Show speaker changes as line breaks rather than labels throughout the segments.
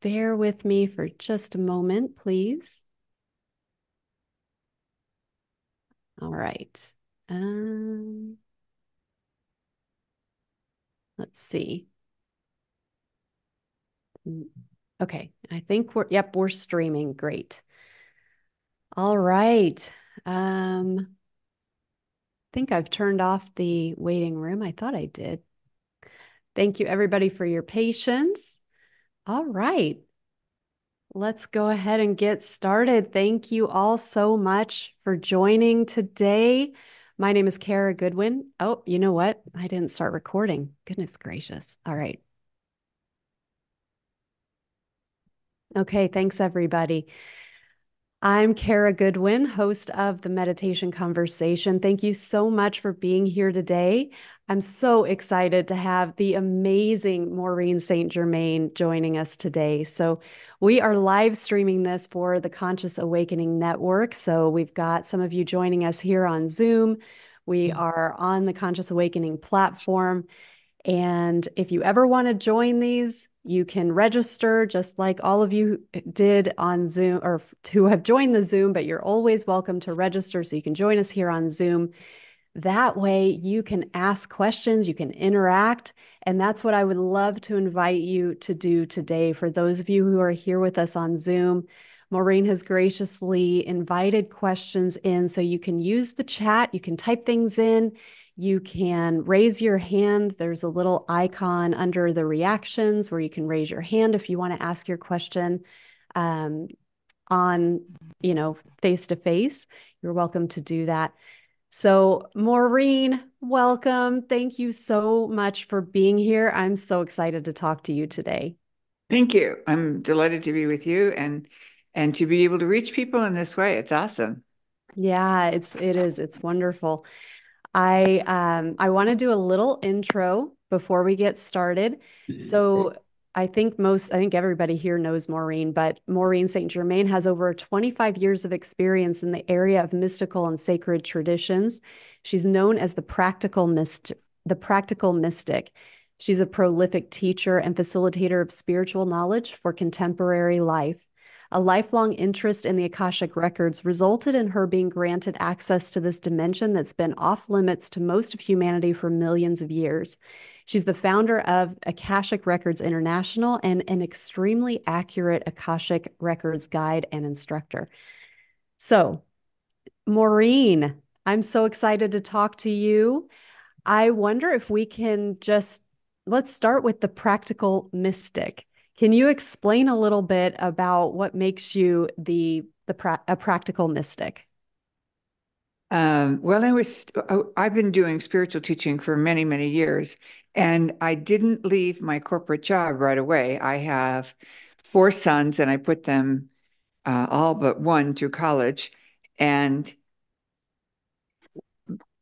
bear with me for just a moment, please. All right. Um, let's see. Mm, okay, I think we're, yep, we're streaming. Great. All right. Um, I think I've turned off the waiting room. I thought I did. Thank you, everybody, for your patience. All right. Let's go ahead and get started. Thank you all so much for joining today. My name is Kara Goodwin. Oh, you know what? I didn't start recording. Goodness gracious. All right. Okay, thanks everybody. I'm Kara Goodwin, host of the Meditation Conversation. Thank you so much for being here today. I'm so excited to have the amazing Maureen St. Germain joining us today. So, we are live streaming this for the Conscious Awakening Network. So, we've got some of you joining us here on Zoom. We mm. are on the Conscious Awakening platform. And if you ever want to join these, you can register just like all of you did on Zoom or to have joined the Zoom, but you're always welcome to register so you can join us here on Zoom. That way, you can ask questions, you can interact. And that's what I would love to invite you to do today. For those of you who are here with us on Zoom, Maureen has graciously invited questions in so you can use the chat, you can type things in, you can raise your hand. There's a little icon under the reactions where you can raise your hand if you want to ask your question um, on, you know, face to face. You're welcome to do that. So, Maureen, welcome. Thank you so much for being here. I'm so excited to talk to you today.
Thank you. I'm delighted to be with you and and to be able to reach people in this way. It's awesome.
Yeah, it's it is. It's wonderful. I um I want to do a little intro before we get started. So I think most, I think everybody here knows Maureen, but Maureen St. Germain has over 25 years of experience in the area of mystical and sacred traditions. She's known as the practical myst- the practical mystic. She's a prolific teacher and facilitator of spiritual knowledge for contemporary life. A lifelong interest in the Akashic records resulted in her being granted access to this dimension that's been off limits to most of humanity for millions of years. She's the founder of Akashic Records International and an extremely accurate Akashic Records guide and instructor. So, Maureen, I'm so excited to talk to you. I wonder if we can just let's start with the practical mystic. Can you explain a little bit about what makes you the the pra- a practical mystic?
Um, well, I was oh, I've been doing spiritual teaching for many many years, and I didn't leave my corporate job right away. I have four sons, and I put them uh, all but one through college. And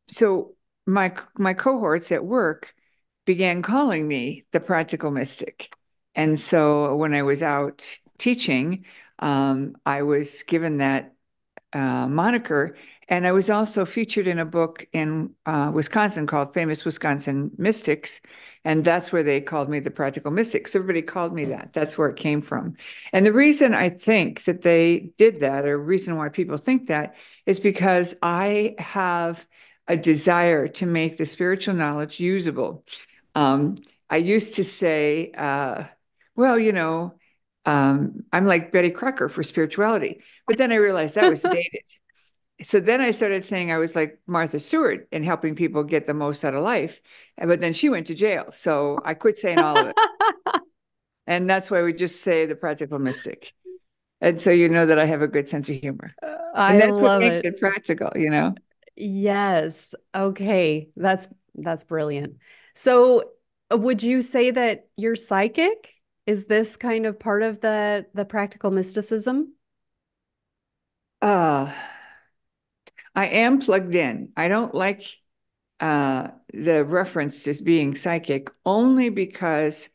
so my my cohorts at work began calling me the practical mystic. And so when I was out teaching, um, I was given that uh, moniker and I was also featured in a book in uh, Wisconsin called Famous Wisconsin Mystics. And that's where they called me the practical mystic. So everybody called me that. That's where it came from. And the reason I think that they did that, or reason why people think that, is because I have a desire to make the spiritual knowledge usable. Um, I used to say, uh, well, you know, um, I'm like Betty Crocker for spirituality. But then I realized that was dated so then I started saying I was like Martha Stewart in helping people get the most out of life. But then she went to jail. So I quit saying all of it. and that's why we just say the practical mystic. And so you know that I have a good sense of humor. Uh, I and that's what makes it. it practical, you know?
Yes. Okay. That's that's brilliant. So uh, would you say that you're psychic? Is this kind of part of the the practical mysticism?
Uh I am plugged in. I don't like uh, the reference to being psychic only because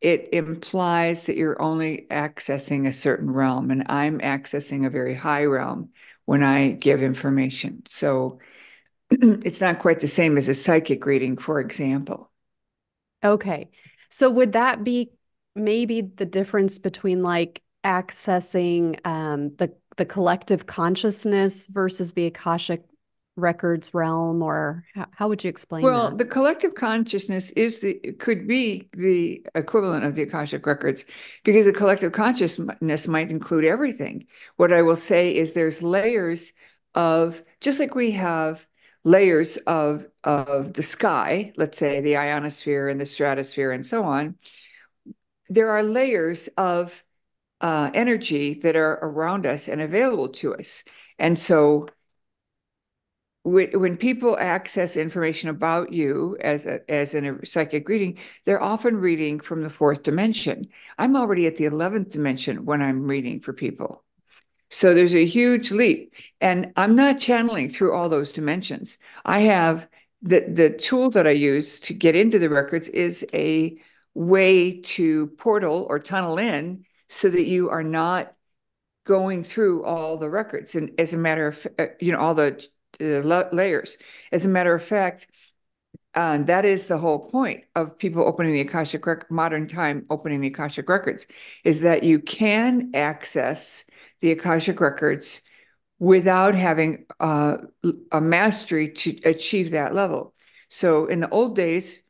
it implies that you're only accessing a certain realm, and I'm accessing a very high realm when I give information. So it's not quite the same as a psychic reading, for example.
Okay. So would that be maybe the difference between like accessing um, the the collective consciousness versus the akashic records realm or how, how would you explain
well
that?
the collective consciousness is the could be the equivalent of the akashic records because the collective consciousness might include everything what i will say is there's layers of just like we have layers of of the sky let's say the ionosphere and the stratosphere and so on there are layers of uh, energy that are around us and available to us and so when people access information about you as a, as in a psychic reading, they're often reading from the fourth dimension. I'm already at the 11th dimension when I'm reading for people. So there's a huge leap. And I'm not channeling through all those dimensions. I have the, the tool that I use to get into the records is a way to portal or tunnel in so that you are not going through all the records. And as a matter of, uh, you know, all the uh, layers. As a matter of fact, uh, that is the whole point of people opening the Akashic rec- modern time opening the Akashic records is that you can access the Akashic records without having uh, a mastery to achieve that level. So in the old days,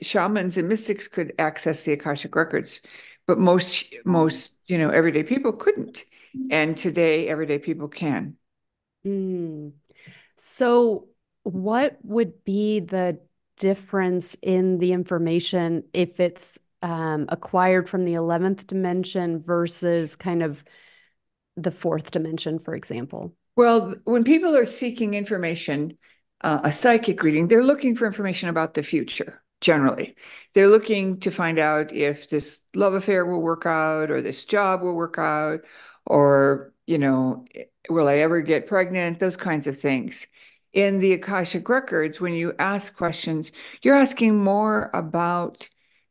shamans and mystics could access the Akashic records, but most most you know everyday people couldn't. And today, everyday people can.
Mm. So, what would be the difference in the information if it's um, acquired from the 11th dimension versus kind of the fourth dimension, for example?
Well, when people are seeking information, uh, a psychic reading, they're looking for information about the future generally. They're looking to find out if this love affair will work out or this job will work out or, you know, will I ever get pregnant? Those kinds of things. In the Akashic Records, when you ask questions, you're asking more about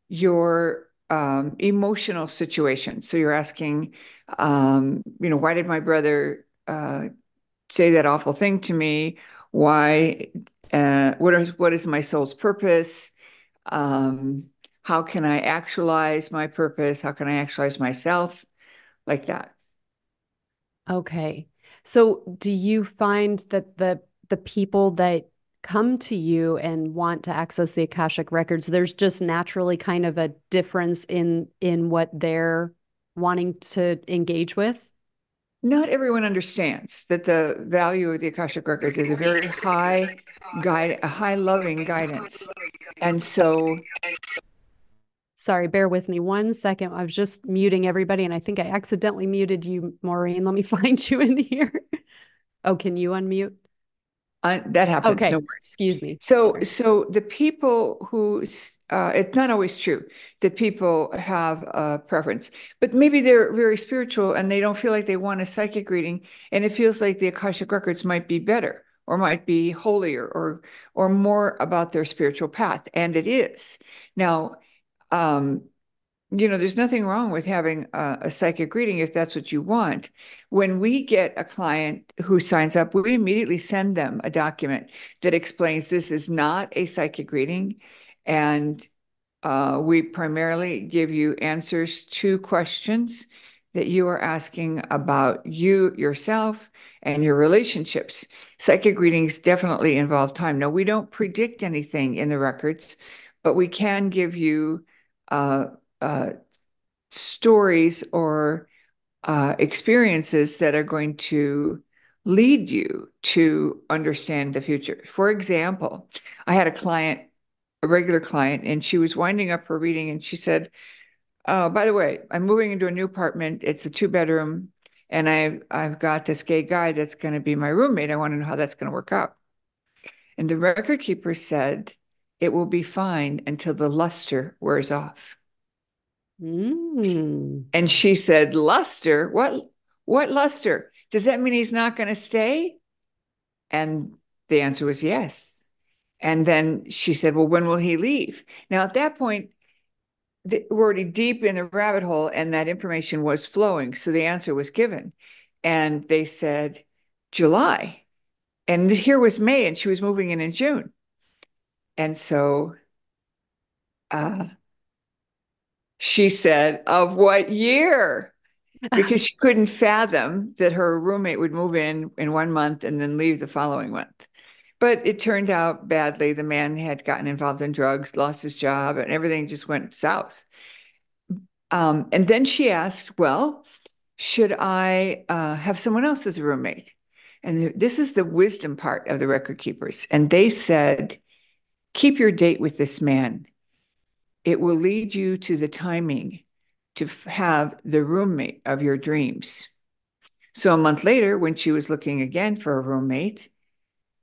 your um, emotional situation. So you're asking, um, you know, why did my brother uh, say that awful thing to me? Why? Uh, what is what is my soul's purpose? Um, how can I actualize my purpose? How can I actualize myself? Like that.
Okay. So do you find that the the people that come to you and want to access the Akashic records, there's just naturally kind of a difference in in what they're wanting to engage with?
Not everyone understands that the value of the Akashic records is a very high guide, a high loving guidance. And so
Sorry, bear with me one second. I was just muting everybody and I think I accidentally muted you, Maureen. Let me find you in here. Oh, can you unmute?
Uh, that happens.
Okay.
No
Excuse me.
So,
Sorry.
so the people who, uh, it's not always true that people have a preference, but maybe they're very spiritual and they don't feel like they want a psychic reading, and it feels like the Akashic records might be better or might be holier or or more about their spiritual path, and it is. Now, um, you know, there's nothing wrong with having a, a, psychic reading if that's what you want. When we get a client who signs up, we immediately send them a document that explains this is not a psychic reading. And uh, we primarily give you answers to questions that you are asking about you, yourself, and your relationships. Psychic readings definitely involve time. Now, we don't predict anything in the records, but we can give you. Uh, uh, stories or uh, experiences that are going to lead you to understand the future. For example, I had a client, a regular client, and she was winding up her reading and she said, Oh, by the way, I'm moving into a new apartment. It's a two bedroom, and I've I've got this gay guy that's going to be my roommate. I want to know how that's going to work out. And the record keeper said, It will be fine until the luster wears off.
Mm.
And she said, Luster? What what luster? Does that mean he's not going to stay? And the answer was yes. And then she said, Well, when will he leave? Now, at that point, we're already deep in the rabbit hole, and that information was flowing. So the answer was given. And they said, July. And here was May, and she was moving in in June. And so uh, She said, Of what year? Because she couldn't fathom that her roommate would move in in one month and then leave the following month. But it turned out badly. The man had gotten involved in drugs, lost his job, and everything just went south. Um, and then she asked, Well, should I uh, have someone else as a roommate? And this is the wisdom part of the record keepers. And they said, Keep your date with this man. It will lead you to the timing to have the roommate of your dreams. So a month later, when she was looking again for a roommate,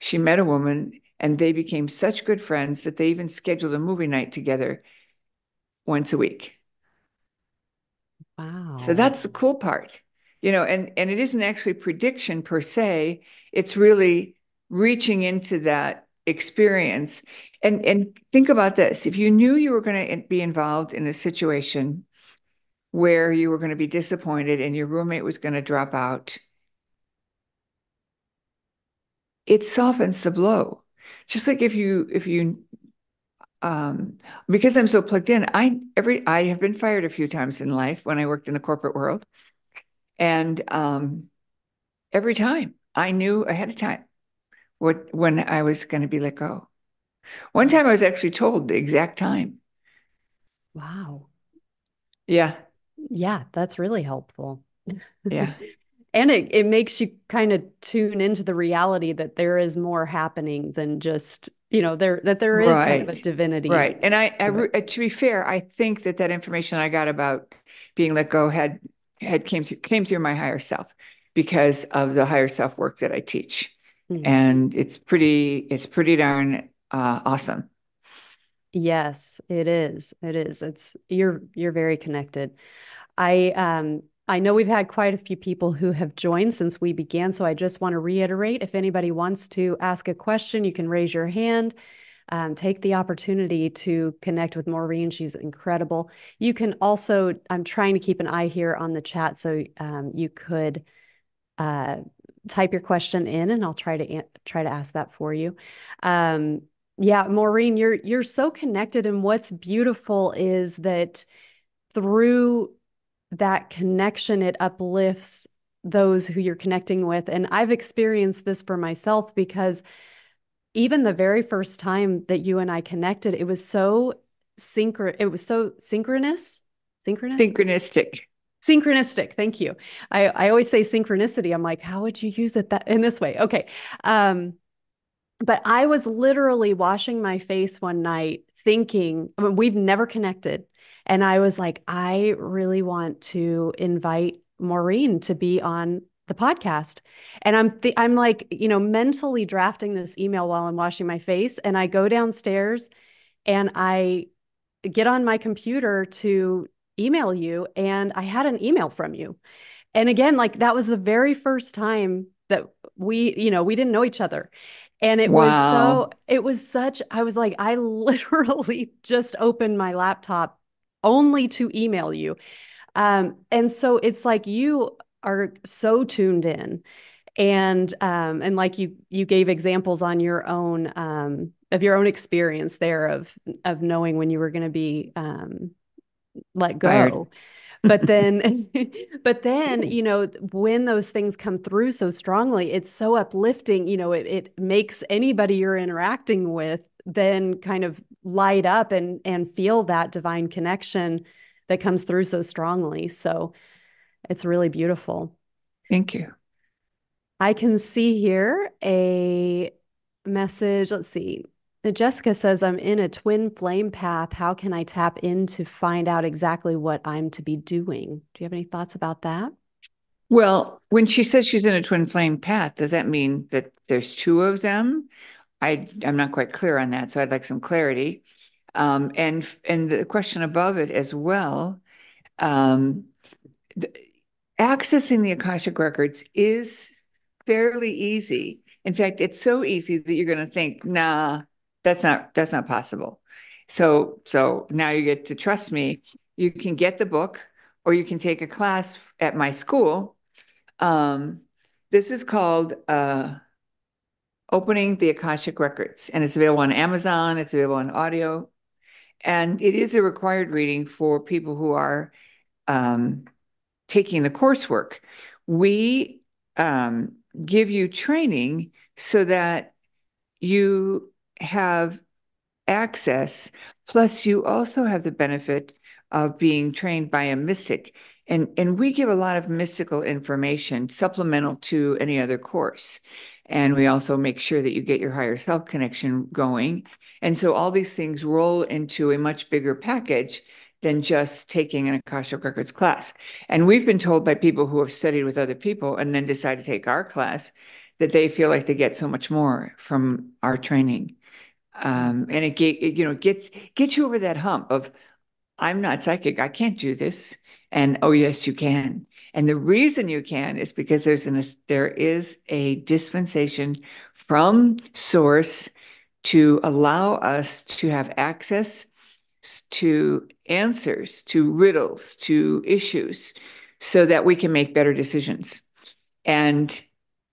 she met a woman and they became such good friends that they even scheduled a movie night together once a week.
Wow.
So that's the cool part. You know, and and it isn't actually prediction per se, it's really reaching into that experience. And and think about this. If you knew you were going to be involved in a situation where you were going to be disappointed and your roommate was going to drop out, it softens the blow. Just like if you if you um because I'm so plugged in, I every I have been fired a few times in life when I worked in the corporate world. And um every time I knew ahead of time what when I was going to be let go. One time I was actually told the exact time.
Wow.
Yeah.
Yeah, that's really helpful.
Yeah.
and it, it makes you kind of tune into the reality that there is more happening than just you know there that there is right. kind of a divinity
right. And I, I uh, to be fair i think that that information i got about being let go had had came through came through my higher self because of the higher self work that i teach. Mm-hmm. and it's pretty it's pretty darn uh, awesome.
Yes it is. It is. It's you're you're very connected. I um I know we've had quite a few people who have joined since we began, so I just want to reiterate if anybody wants to ask a question, you can raise your hand. Um, take the opportunity to connect with Maureen. She's incredible. You can also, I'm trying to keep an eye here on the chat, so um, you could uh, type your question in, and I'll try to try to ask that for you. Um, yeah, Maureen, you're you're so connected, and what's beautiful is that through that connection, it uplifts those who you're connecting with. And I've experienced this for myself because even the very first time that you and I connected, it was so synchro it was so synchronous synchronous?
Synchronistic.
Synchronistic thank you. I i always say synchronicity. I'm like how would you use it that in this way? Okay um but i was literally washing my face one night thinking I mean, we've never connected and I was like, I really want to invite Maureen to be on the podcast. And I'm th- I'm like, you know, mentally drafting this email while I'm washing my face and I go downstairs and I get on my computer to email you and I had an email from you. And again, like that was the very first time that we, you know, we didn't know each other. And it wow. was so, it was such, I was like, I literally just opened my laptop only to email you. Um, and so it's like you are so tuned in and um, and like you you gave examples on your own um, of your own experience there of of knowing when you were going to be um, let go but then but then you know when those things come through so strongly it's so uplifting you know it, it makes anybody you're interacting with then kind of light up and and feel that divine connection that comes through so strongly so it's really beautiful
thank you
i can see here a message let's see Jessica says, I'm in a twin flame path. How can I tap in to find out exactly what I'm to be doing? Do you have any thoughts about that?
Well, when she says she's in a twin flame path, does that mean that there's two of them? I, I'm not quite clear on that, so I'd like some clarity. Um, and and the question above it as well, um, the, accessing the Akashic records is fairly easy. In fact, it's so easy that you're going to think, nah, that's not that's not possible. So so now you get to trust me. You can get the book, or you can take a class at my school. Um, this is called uh, Opening the Akashic Records, and it's available on Amazon. It's available on audio, and it is a required reading for people who are um, taking the coursework. We um, give you training so that you have access, plus you also have the benefit of being trained by a mystic. And, and we give a lot of mystical information supplemental to any other course. And we also make sure that you get your higher self connection going. And so all these things roll into a much bigger package than just taking an Akashic Records class. And we've been told by people who have studied with other people and then decide to take our class that they feel like they get so much more from our training. Um, and it, it, you know, gets gets you over that hump of I'm not psychic. I can't do this. And oh, yes, you can. And the reason you can is because there's an there is a dispensation from source to allow us to have access to answers, to riddles, to issues, so that we can make better decisions. And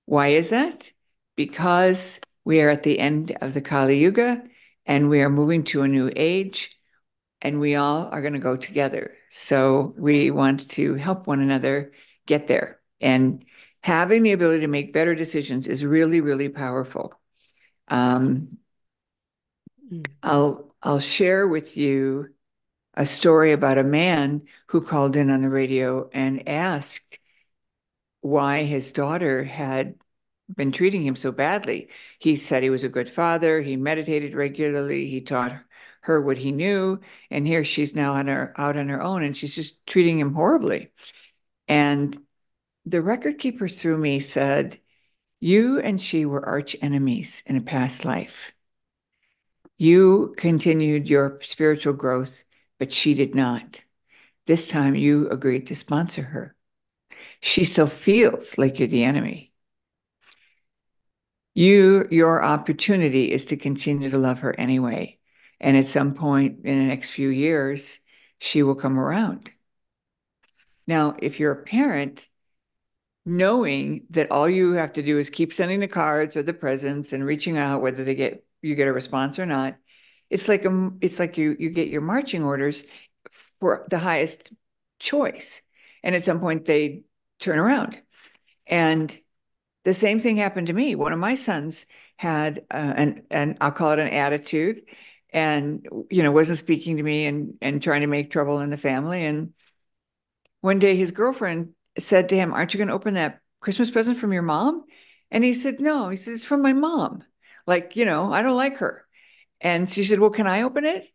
why is that? Because we are at the end of the Kali Yuga and we are moving to a new age and we all are going to go together. So we want to help one another get there. And having the ability to make better decisions is really, really powerful. Um, mm. I'll I'll share with you a story about a man who called in on the radio and asked why his daughter had been treating him so badly. He said he was a good father, he meditated regularly, he taught her what he knew, and here she's now on her out on her own and she's just treating him horribly. And the record keeper through me said, You and she were arch enemies in a past life. You continued your spiritual growth, but she did not. This time you agreed to sponsor her. She still feels like you're the enemy. You, your opportunity is to continue to love her anyway. And at some point in the next few years, she will come around. Now, if you're a parent, knowing that all you have to do is keep sending the cards or the presents and reaching out, whether they get you get a response or not. It's like a, it's like you you get your marching orders for the highest choice, and at some point they turn around. And the same thing happened to me. One of my sons had uh, an and I'll call it an attitude, and you know wasn't speaking to me and and trying to make trouble in the family. And one day his girlfriend said to him, "Aren't you going to open that Christmas present from your mom?" And he said, "No." He said, "It's from my mom." Like you know, I don't like her. And she said, Well, can I open it?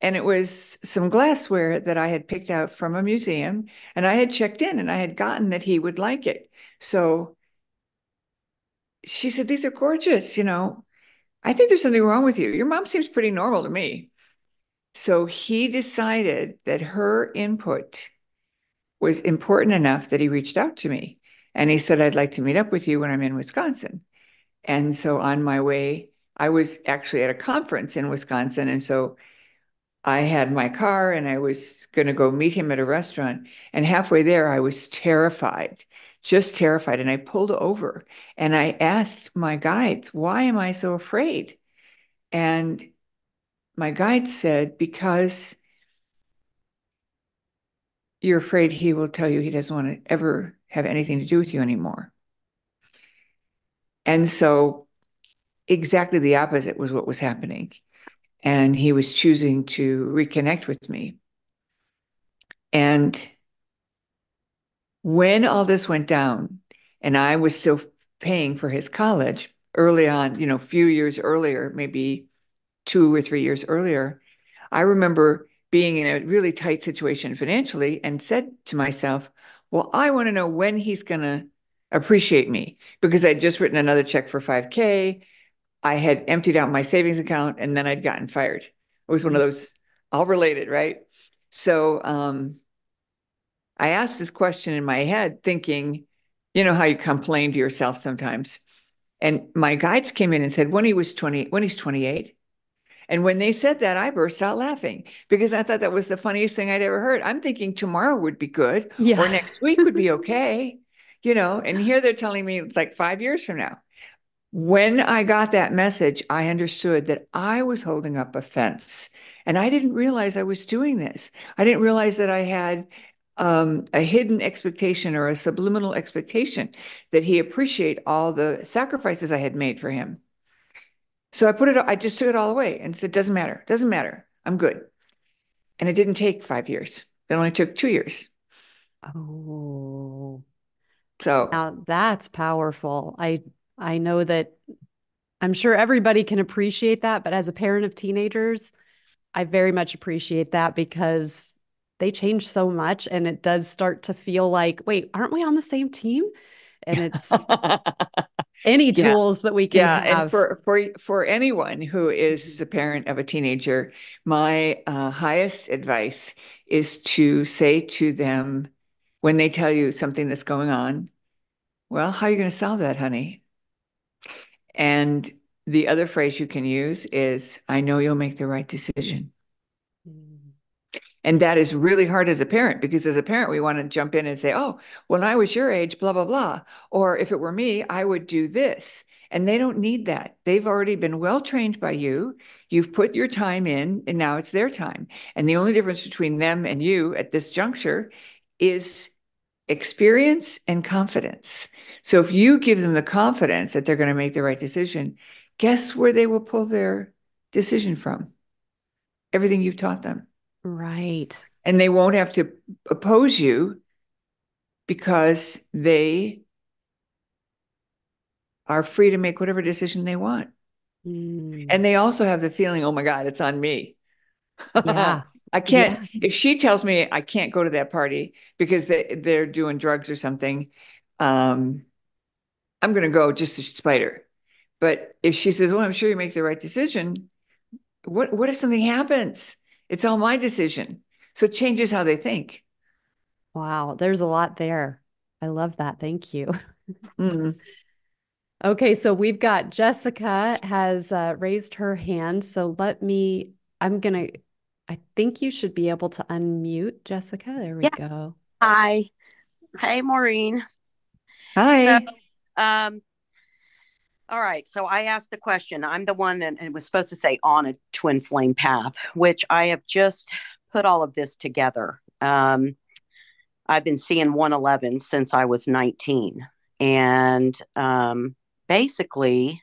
And it was some glassware that I had picked out from a museum. And I had checked in and I had gotten that he would like it. So she said, These are gorgeous. You know, I think there's something wrong with you. Your mom seems pretty normal to me. So he decided that her input was important enough that he reached out to me. And he said, I'd like to meet up with you when I'm in Wisconsin. And so on my way I was actually at a conference in Wisconsin. And so I had my car and I was going to go meet him at a restaurant. And halfway there, I was terrified, just terrified. And I pulled over and I asked my guides, Why am I so afraid? And my guide said, Because you're afraid he will tell you he doesn't want to ever have anything to do with you anymore. And so exactly the opposite was what was happening. And he was choosing to reconnect with me. And when all this went down, and I was still paying for his college early on, you know, a few years earlier, maybe two or three years earlier, I remember being in a really tight situation financially and said to myself, well, I want to know when he's going to appreciate me because I'd just written another check for 5K. I had emptied out my savings account and then I'd gotten fired. It was one of mm-hmm. those all related, right? So um, I asked this question in my head, thinking, you know, how you complain to yourself sometimes. And my guides came in and said, when he was 20, when he's 28. And when they said that, I burst out laughing because I thought that was the funniest thing I'd ever heard. I'm thinking tomorrow would be good yeah. or next week would be okay, you know, and here they're telling me it's like five years from now. When I got that message, I understood that I was holding up a fence and I didn't realize I was doing this. I didn't realize that I had um, a hidden expectation or a subliminal expectation that he appreciate all the sacrifices I had made for him. So I put it, I just took it all away and said, doesn't matter, doesn't matter. I'm good. And it didn't take five years. It only took two years.
Oh.
So
now that's powerful. I I know that I'm sure everybody can appreciate that, but as a parent of teenagers, I very much appreciate that because they change so much and it does start to feel like, wait, aren't we on the same team? And it's any tools yeah. that we can yeah, have.
and for for for anyone who is the parent of a teenager, my uh, highest advice is to say to them when they tell you something that's going on, well, how are you going to solve that, honey? And the other phrase you can use is, I know you'll make the right decision. And that is really hard as a parent because as a parent, we want to jump in and say, oh, when I was your age, blah, blah, blah. Or if it were me, I would do this. And they don't need that. They've already been well trained by you. You've put your time in, and now it's their time. And the only difference between them and you at this juncture is experience and confidence. So if you give them the confidence that they're going to make the right decision, guess where they will pull their decision from? Everything you've taught them.
Right.
And they won't have to oppose you because they are free to make whatever decision they want. Mm. And they also have the feeling, oh my God, it's on me. Yeah. I can't, yeah. if she tells me I can't go to that party because they, they're doing drugs or something, um, I'm going to go just to spite her. But if she says, well, I'm sure you make the right decision, what, what if something happens? It's all my decision. So it changes how they think.
Wow. There's a lot there. I love that. Thank you. Mm-hmm. Okay, so we've got Jessica has uh, raised her hand. So let me, I'm going to I think you should be able to unmute Jessica. There we yeah. go.
Hi. Hey, Maureen.
Hi. So,
um, all right. So I asked the question. I'm the one that was supposed to say on a twin flame path, which I have just put all of this together. Um, I've been seeing 111 since I was 19. And um, basically,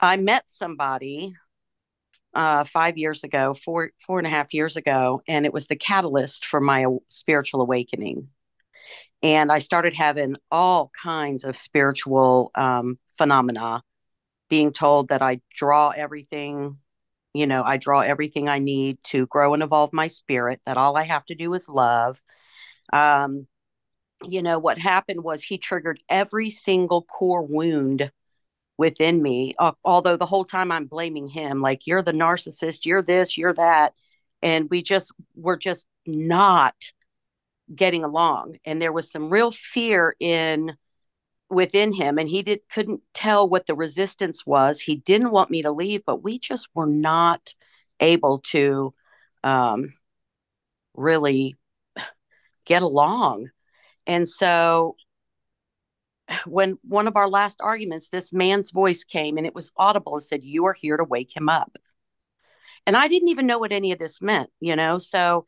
I met somebody uh, five years ago, four four and a half years ago, and it was the catalyst for my spiritual awakening. And I started having all kinds of spiritual um, phenomena, being told that I draw everything, you know, I draw everything I need to grow and evolve my spirit. That all I have to do is love. Um, you know, what happened was he triggered every single core wound within me uh, although the whole time i'm blaming him like you're the narcissist you're this you're that and we just were just not getting along and there was some real fear in within him and he did couldn't tell what the resistance was he didn't want me to leave but we just were not able to um, really get along and so when one of our last arguments, this man's voice came and it was audible and said, You are here to wake him up. And I didn't even know what any of this meant, you know. So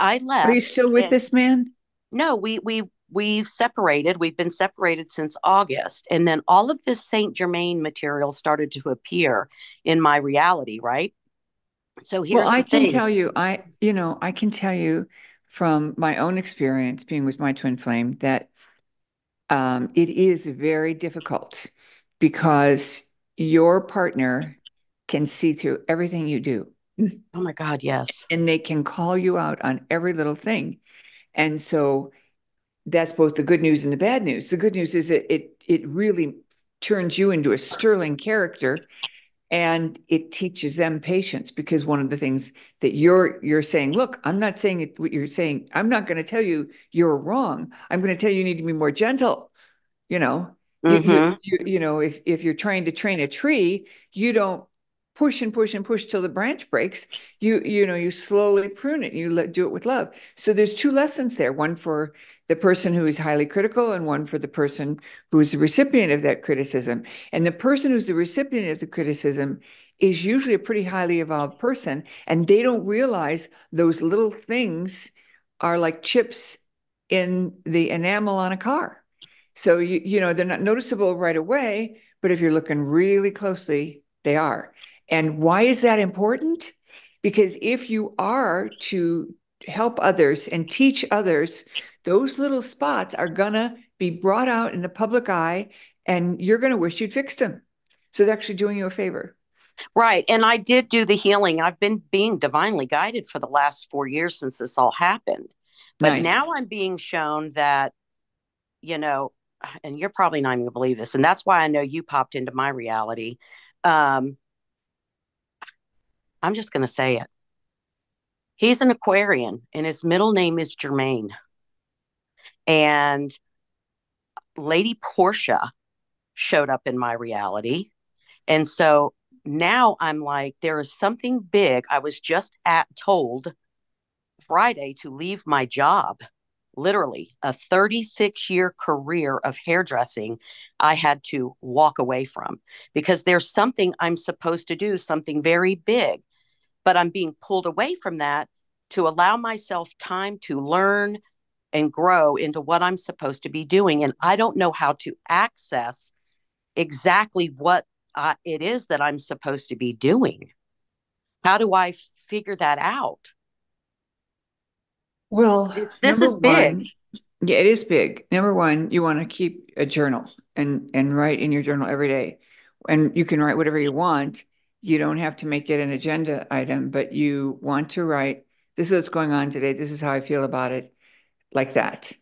I left.
Are you still with and, this man?
No, we we we've separated. We've been separated since August. And then all of this Saint Germain material started to appear in my reality, right? So here's
well, I
can
thing. tell you, I you know, I can tell you from my own experience being with my twin flame that um, it is very difficult because your partner can see through everything you do.
Oh my God, yes.
And they can call you out on every little thing. And so that's both the good news and the bad news. The good news is that it it really turns you into a sterling character and it teaches them patience because one of the things that you're you're saying look i'm not saying it, what you're saying i'm not going to tell you you're wrong i'm going to tell you you need to be more gentle you know mm-hmm. you, you, you, know if if you're trying to train a tree you don't push and push and push till the branch breaks. You you know you slowly prune it. You let, do it with love. So there's two lessons there: one for the person who is highly critical, and one for the person who is the recipient of that criticism. And the person who's the recipient of the criticism is usually a pretty highly evolved person, and they don't realize those little things are like chips in the enamel on a car. So you you know they're not noticeable right away, but if you're looking really closely, they are. And why is that important? Because if you are to help others and teach others, those little spots are going to be brought out in the public eye and you're going to wish you'd fixed them. So they're actually doing you a favor.
Right. And I did do the healing. I've been being divinely guided for the last four years since this all happened. But nice. now I'm being shown that, you know, and you're probably not even gonna believe this. And that's why I know you popped into my reality. Um, I'm just going to say it. He's an Aquarian, and his middle name is Germain. And Lady Portia showed up in my reality. And so now I'm like, there is something big. I was just at told Friday to leave my job literally a 36 year career of hairdressing I had to walk away from because there's something I'm supposed to do, something very big but I'm being pulled away from that to allow myself time to learn and grow into what I'm supposed to be doing. And I don't know how to access exactly what uh, it is that I'm supposed to be doing. How do I figure that out?
Well,
it's, this is big.
One, yeah, it is big. Number one, you want to keep a journal and and write in your journal every day, and you can write whatever you want you don't have to make it an agenda item, but you want to write, this is what's going on today. This is how I feel about it, like that.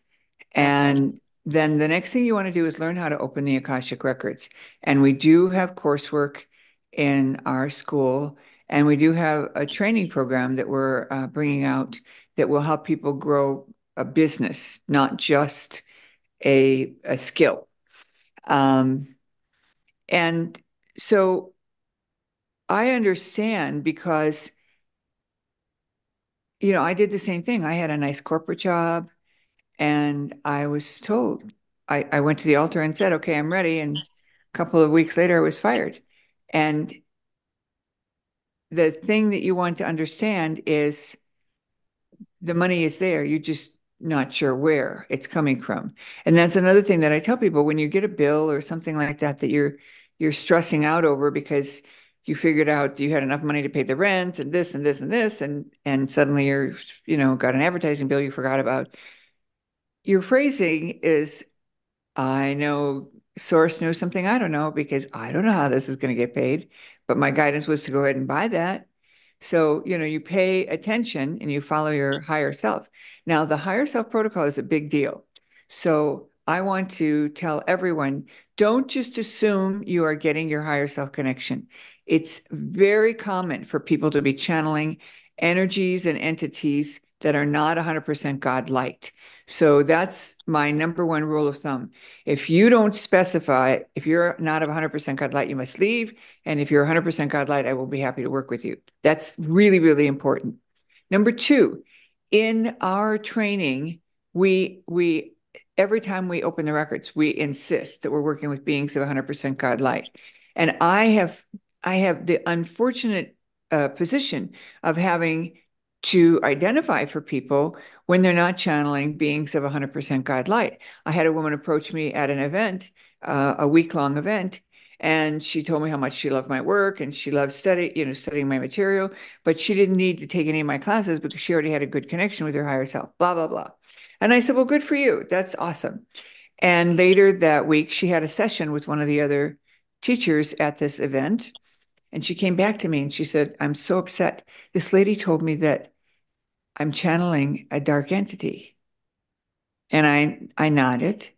And then the next thing you want to do is learn how to open the Akashic records. And we do have coursework in our school, and we do have a training program that we're uh, bringing out that will help people grow a business, not just a, a skill. Um, and so I understand because, you know, I did the same thing. I had a nice corporate job and I was told, I, I went to the altar and said, okay, I'm ready. And a couple of weeks later, I was fired. And the thing that you want to understand is the money is there. You're just not sure where it's coming from. And that's another thing that I tell people when you get a bill or something like that that you're you're stressing out over because you figured out you had enough money to pay the rent and this and this and this and and suddenly you're you know got an advertising bill you forgot about. Your phrasing is i know source knows something i don't know because i don't know how this is going to get paid but my guidance was to go ahead and buy that. So you know you pay attention and you follow your higher self. Now the higher self protocol is a big deal. So i want to tell everyone don't just assume you are getting your higher self connection it's very common for people to be channeling energies and entities that are not 100% God light. So that's my number one rule of thumb. If you don't specify, if you're not of 100% God light, you must leave. And if you're 100% God light, I will be happy to work with you. That's really, really important. Number two, in our training, we, we, every time we open the records, we insist that we're working with beings of 100% God light. And I have I have the unfortunate uh, position of having to identify for people when they're not channeling beings of 100% God light. I had a woman approach me at an event, uh, a week long event, and she told me how much she loved my work and she loved study, you know, studying my material, but she didn't need to take any of my classes because she already had a good connection with her higher self, blah, blah, blah. And I said, Well, good for you. That's awesome. And later that week, she had a session with one of the other teachers at this event. And she came back to me and she said, I'm so upset. This lady told me that I'm channeling a dark entity. And I, I nodded.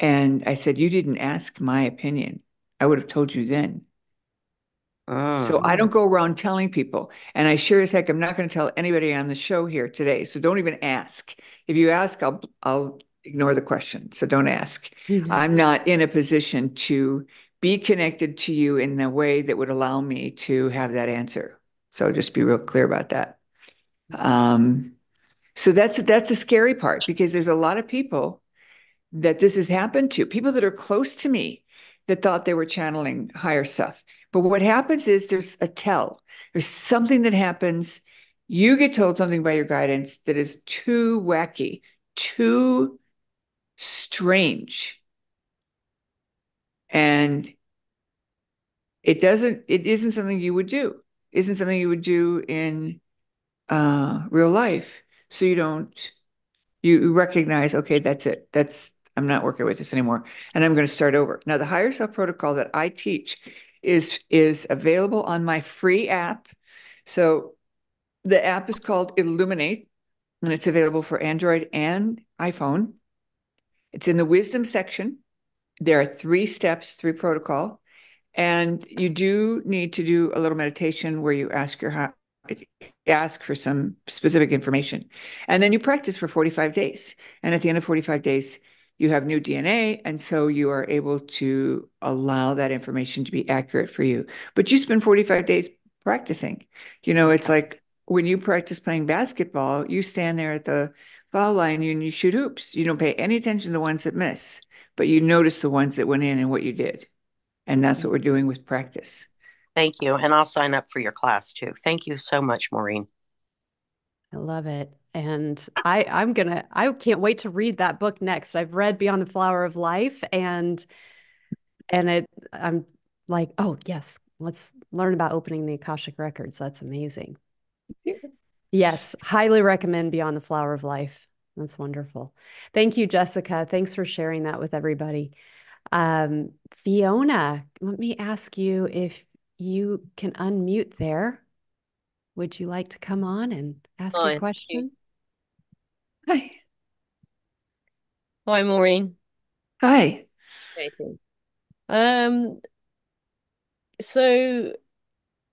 And I said, You didn't ask my opinion. I would have told you then. So I don't oh. go around telling people. And I sure as heck I'm not going to tell anybody on the show here today. So don't even ask. If you ask, I'll I'll ignore the question. So don't ask. Mm-hmm. I'm not in a position to be connected to you in the way that would allow me to have that answer. So just be real clear about that. Um, so that's that's a scary part because there's a lot of people that this has happened to, people that are close to me that thought they were channeling higher stuff. But what happens is there's a tell. There's something that happens. You get told something by your guidance that is too wacky, too strange. And it doesn't, it isn't something you would do, isn't something you would do in uh, real life. So you don't, you recognize, okay, that's it. That's, I'm not working with this anymore. And I'm going to start over. Now, the higher self protocol that I teach is, is available on my free app. So the app is called Illuminate and it's available for Android and iPhone. It's in the wisdom section. There are three steps, three protocol. And you do need to do a little meditation where you ask your ask for some specific information. And then you practice for 45 days. And at the end of 45 days, you have new DNA. And so you are able to allow that information to be accurate for you. But you spend 45 days practicing. You know, it's like when you practice playing basketball, you stand there at the foul line and you shoot hoops. You don't pay any attention to the ones that miss, but you notice the ones that went in and what you did. And that's what we're doing with practice.
Thank you. And I'll sign up for your class too. Thank you so much, Maureen.
I love it. And I, I'm gonna I can't wait to read that book next. I've read Beyond the Flower of Life and and it I'm like, oh yes, let's learn about opening the Akashic records. That's amazing. Yes, highly recommend Beyond the Flower of Life. That's wonderful. Thank you, Jessica. Thanks for sharing that with everybody. Um, Fiona, let me ask you if you can unmute there. Would you like to come on and ask Hi. your question?
Hi.
Hi, Maureen.
Hi.
Katie. Um, so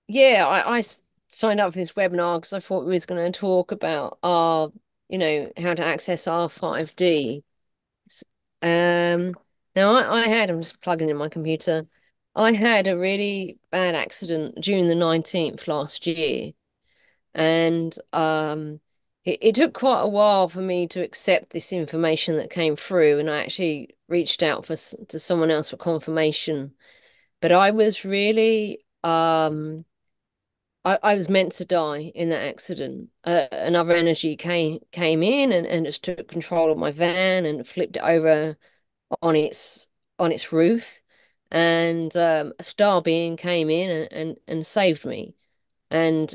yeah, I, I signed up for this webinar because I thought we was going to talk about our, you know, how to access our 5D. Um, now I, I had, I'm just plugging in my computer. I had a really bad accident June the 19th last year. And um, it, it took quite a while for me to accept this information that came through. And I actually reached out for to someone else for confirmation. But I was really um, I, I was meant to die in that accident. Uh, another energy came came in and, and just took control of my van and flipped it over on its on its roof. And um, a star being came in and, and, and saved me. And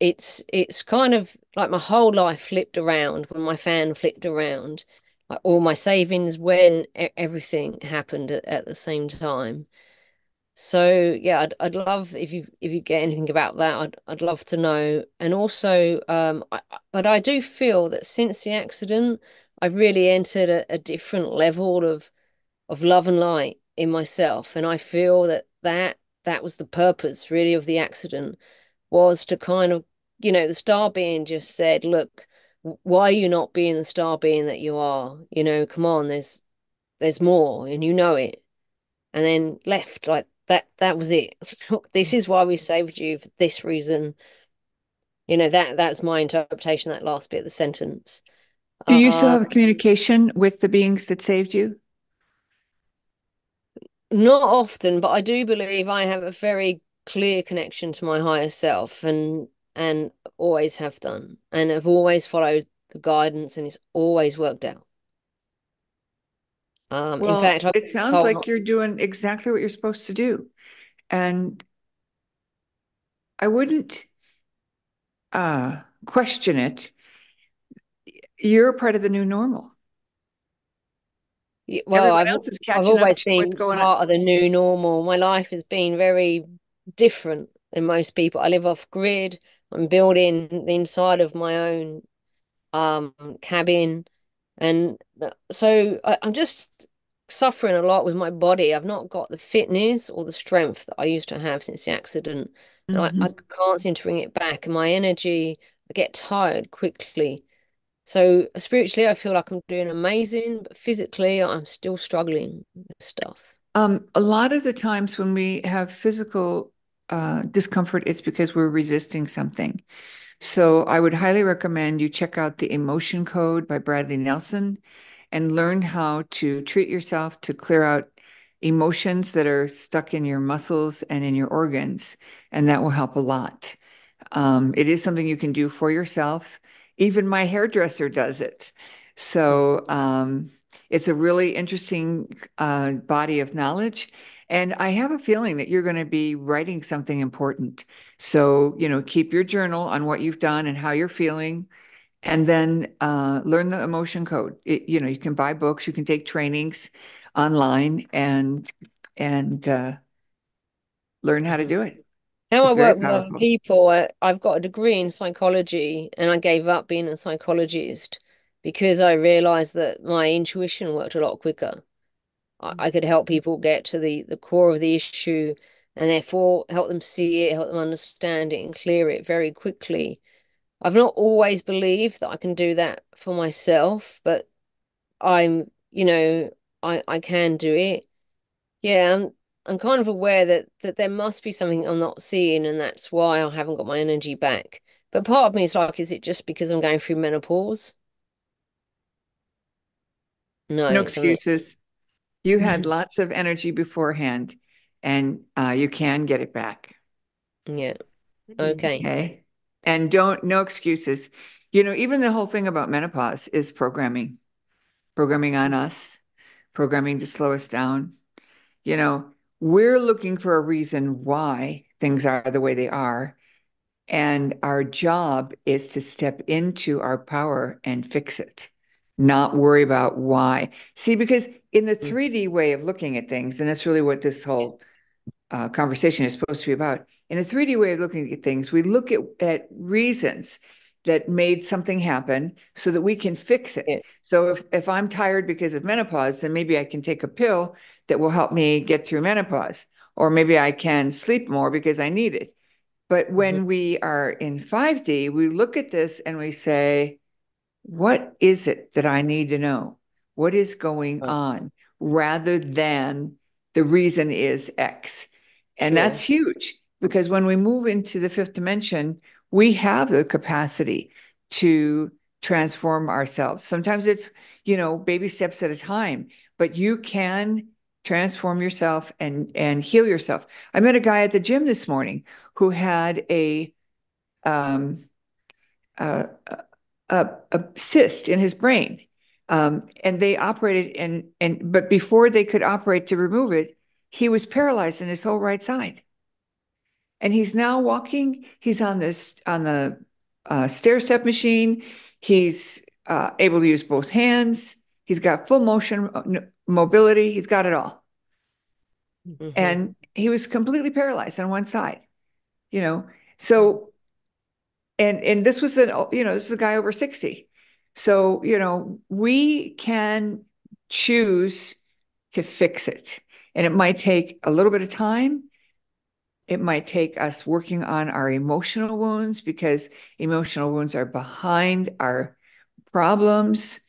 it's it's kind of like my whole life flipped around when my fan flipped around. Like all my savings when everything happened at, at the same time. So yeah, I'd I'd love if you if you get anything about that, I'd I'd love to know. And also, um, I, but I do feel that since the accident, I've really entered a, a different level of of love and light in myself, and I feel that that that was the purpose really of the accident was to kind of you know the star being just said, look, why are you not being the star being that you are? You know, come on, there's there's more, and you know it, and then left like that that was it. This is why we saved you for this reason. You know that that's my interpretation that last bit of the sentence.
Do you uh, still have a communication with the beings that saved you?
Not often but i do believe i have a very clear connection to my higher self and and always have done and have always followed the guidance and it's always worked out
um, well, in fact, I it sounds like you're doing exactly what you're supposed to do. And I wouldn't uh, question it. You're part of the new normal.
Yeah, well, I've, I've always been part on. of the new normal. My life has been very different than most people. I live off grid. I'm building the inside of my own um, cabin. And so I, I'm just suffering a lot with my body. I've not got the fitness or the strength that I used to have since the accident. Mm-hmm. I, I can't seem to bring it back. And my energy, I get tired quickly. So spiritually, I feel like I'm doing amazing, but physically, I'm still struggling with stuff.
Um, a lot of the times when we have physical uh, discomfort, it's because we're resisting something. So I would highly recommend you check out the Emotion Code by Bradley Nelson and learn how to treat yourself to clear out emotions that are stuck in your muscles and in your organs. And that will help a lot. Um, it is something you can do for yourself. Even my hairdresser does it. So um, it's a really interesting uh, body of knowledge. And I have a feeling that you're going to be writing something important. So, you know, keep your journal on what you've done and how you're feeling, and then uh, learn the emotion code. It, you know, you can buy books, you can take trainings online, and and uh, learn how to do it.
Now
It's
I work with people, I, I've got a degree in psychology and I gave up being a psychologist because I realized that my intuition worked a lot quicker. I, could help people get to the, the core of the issue and therefore help them see it, help them understand it and clear it very quickly. I've not always believed that I can do that for myself, but I'm, you know, I, I can do it. Yeah, I'm I'm kind of aware that that there must be something I'm not seeing, and that's why I haven't got my energy back. But part of me is like, is it just because I'm going through menopause? No,
No excuses. You had lots of energy beforehand, and uh, you can get it back.
Yeah. Okay.
Okay. And don't, no excuses. You know, even the whole thing about menopause is programming, programming on us, programming to slow us down. You know, we're looking for a reason why things are the way they are. And our job is to step into our power and fix it, not worry about why. See, because in the 3D way of looking at things, and that's really what this whole uh, conversation is supposed to be about. In a 3D way of looking at things, we look at, at reasons that made something happen so that we can fix it.
Yeah.
So if, if I'm tired because of menopause, then maybe I can take a pill that will help me get through menopause. Or maybe I can sleep more because I need it. But when we are in 5D, we look at this and we say, what is it that I need to know? What is going
Right.
on? Rather than the reason is X. And
Sure.
that's huge because when we move into the fifth dimension, we have the capacity to transform ourselves. Sometimes it's, you know, baby steps at a time, but you can transform yourself and and heal yourself. I met a guy at the gym this morning who had a um a, a, a cyst in his brain. Um, and they operated and and but before they could operate to remove it, he was paralyzed in his whole right side. And he's now walking. He's on this on the uh, stair step machine. He's uh, able to use both hands. He's got full motion uh, mobility. He's got it all.
Mhm.
And he was completely paralyzed on one side. You know, so and and this was an you know this is a guy over 60 so you know we can choose to fix it. And it might take a little bit of time. It might take us working on our emotional wounds because emotional wounds are behind our problems.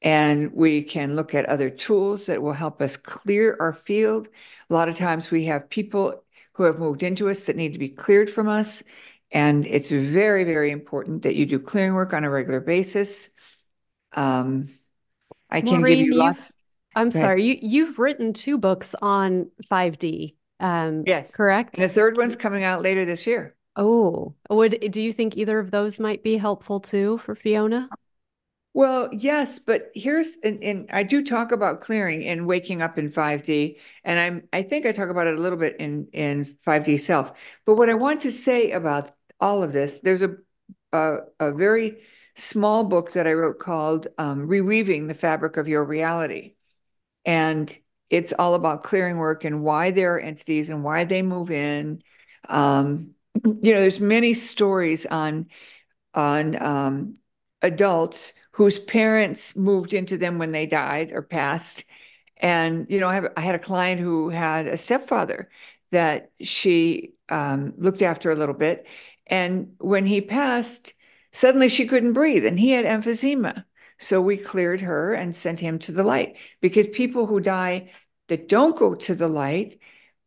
And we can look at other tools that will help us clear our field. A lot of times we have people who have moved into us that need to be cleared from us and it's very, very important that you do clearing work on a regular basis. Um, I can give
Maureen,
you
you've-
lots.
I'm sorry, you you've written two books on 5D. Um,
Yes.
correct?
And the third one's coming out later this year.
Oh, would do you think either of those might be helpful too for Fiona?
Well, yes, but here's and, and I do talk about clearing and waking up in 5D, and I'm I think I talk about it a little bit in in 5D self. But what I want to say about all of this, there's a a, a very small book that I wrote called um, "Reweaving the Fabric of Your Reality," and it's all about clearing work and why there are entities and why they move in. Um, you know, there's many stories on on um, adults whose parents moved into them when they died or passed. And, you know, I, have, I had a client who had a stepfather that she um, looked after a little bit. And when he passed, suddenly she couldn't breathe and he had emphysema. So we cleared her and sent him to the light because people who die that don't go to the light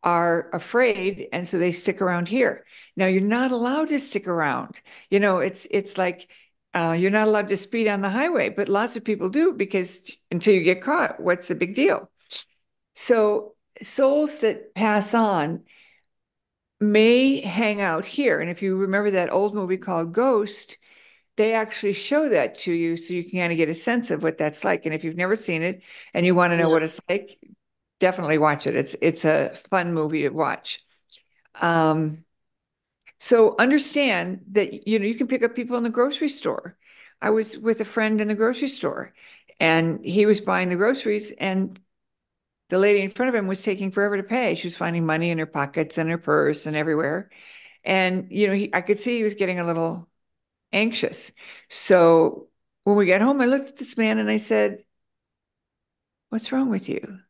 are afraid and so they stick around here. Now you're not allowed to stick around. You know it's it's like uh, you're not allowed to speed on the highway but lots of people do because until you get caught what's the big deal? So souls that pass on may hang out here and if you remember that old movie called ghost they actually show that to you so you can kind of get a sense of what that's like and if you've never seen it and you want to know
Yeah.
what it's like definitely watch it. It's it's a fun movie to watch. Um, so understand that you know you can pick up people in the grocery store. I was with a friend in the grocery store, and he was buying the groceries, and the lady in front of him was taking forever to pay. She was finding money in her pockets and her purse and everywhere, and you know he, I could see he was getting a little anxious. So when we got home, I looked at this man and I said, "What's wrong with you?"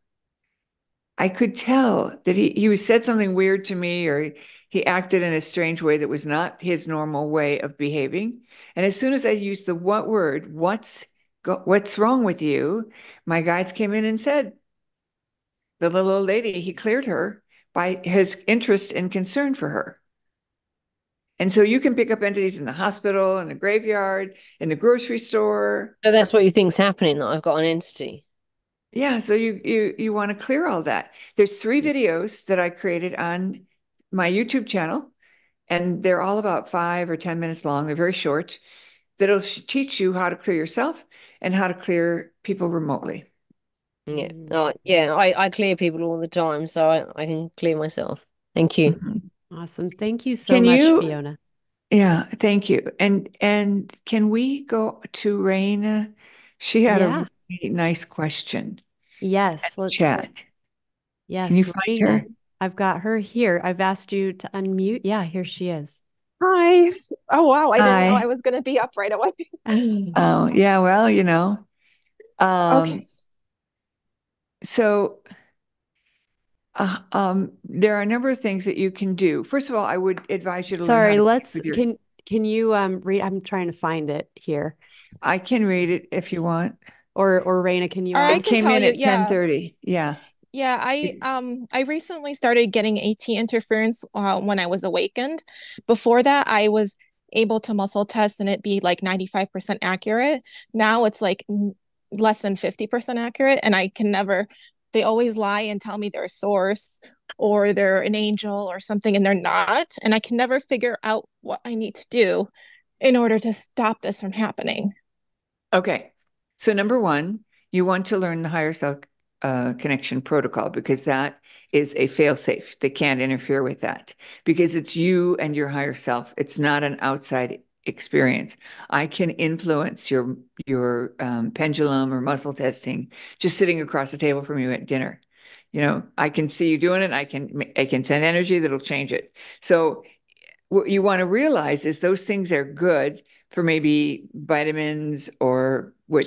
I could tell that he he said something weird to me or he acted in a strange way that was not his normal way of behaving. And as soon as I used the what word, what's go, what's wrong with you? My guides came in and said, the little old lady, he cleared her by his interest and concern for her. And so you can pick up entities in the hospital, in the graveyard, in the grocery store.
So that's what you think's happening, that I've got an entity.
Yeah, so you you you want to clear all that. There's three videos that I created on my YouTube channel, and they're all about five or 10 minutes long. They're very short. That'll teach you how to clear yourself and how to clear people remotely.
Yeah.
Mm.
Oh, yeah, I, I clear people all the time, so I, I can clear myself. Thank you.
Mhm.
Awesome. Thank you so
Can
much,
you-
Fiona.
Yeah, thank you. And and can we go to Raina? She had
Yeah.
a really nice question.
Yes, let's
Chat.
yes,
Can you find
Raina.
her?
I've got her here. I've asked you to unmute. Yeah, here she is.
Hi. Oh wow, I didn't know I was gonna be up right away.
Oh, yeah, well, you know. Um,
Okay.
So, uh, um, there are a number of things that you can do. First of all, I would advise you to
Sorry,
to
let's
your-
can can you um read I'm trying to find it here.
I can read it if you want.
Or or Raina, can you
Or I
It
can
came
tell
in
you,
at
yeah.
10:30. Yeah.
Yeah, I um I recently started getting AT interference uh, when I was awakened. Before that, I was able to muscle test and it be like 95% accurate. Now it's like n- less than 50% accurate, and I can never. They always lie and tell me they're a source or they're an angel or something, and they're not. And I can never figure out what I need to do in order to stop this from happening.
Okay. So number one, you want to learn the higher self uh, connection protocol because that is a fail-safe. They can't interfere with that because it's you and your higher self. It's not an outside experience. I can influence your your um, pendulum or muscle testing just sitting across the table from you at dinner. You know, I can see you doing it. I can I can send energy that'll change it. So what you want to realize is those things are good for maybe vitamins or what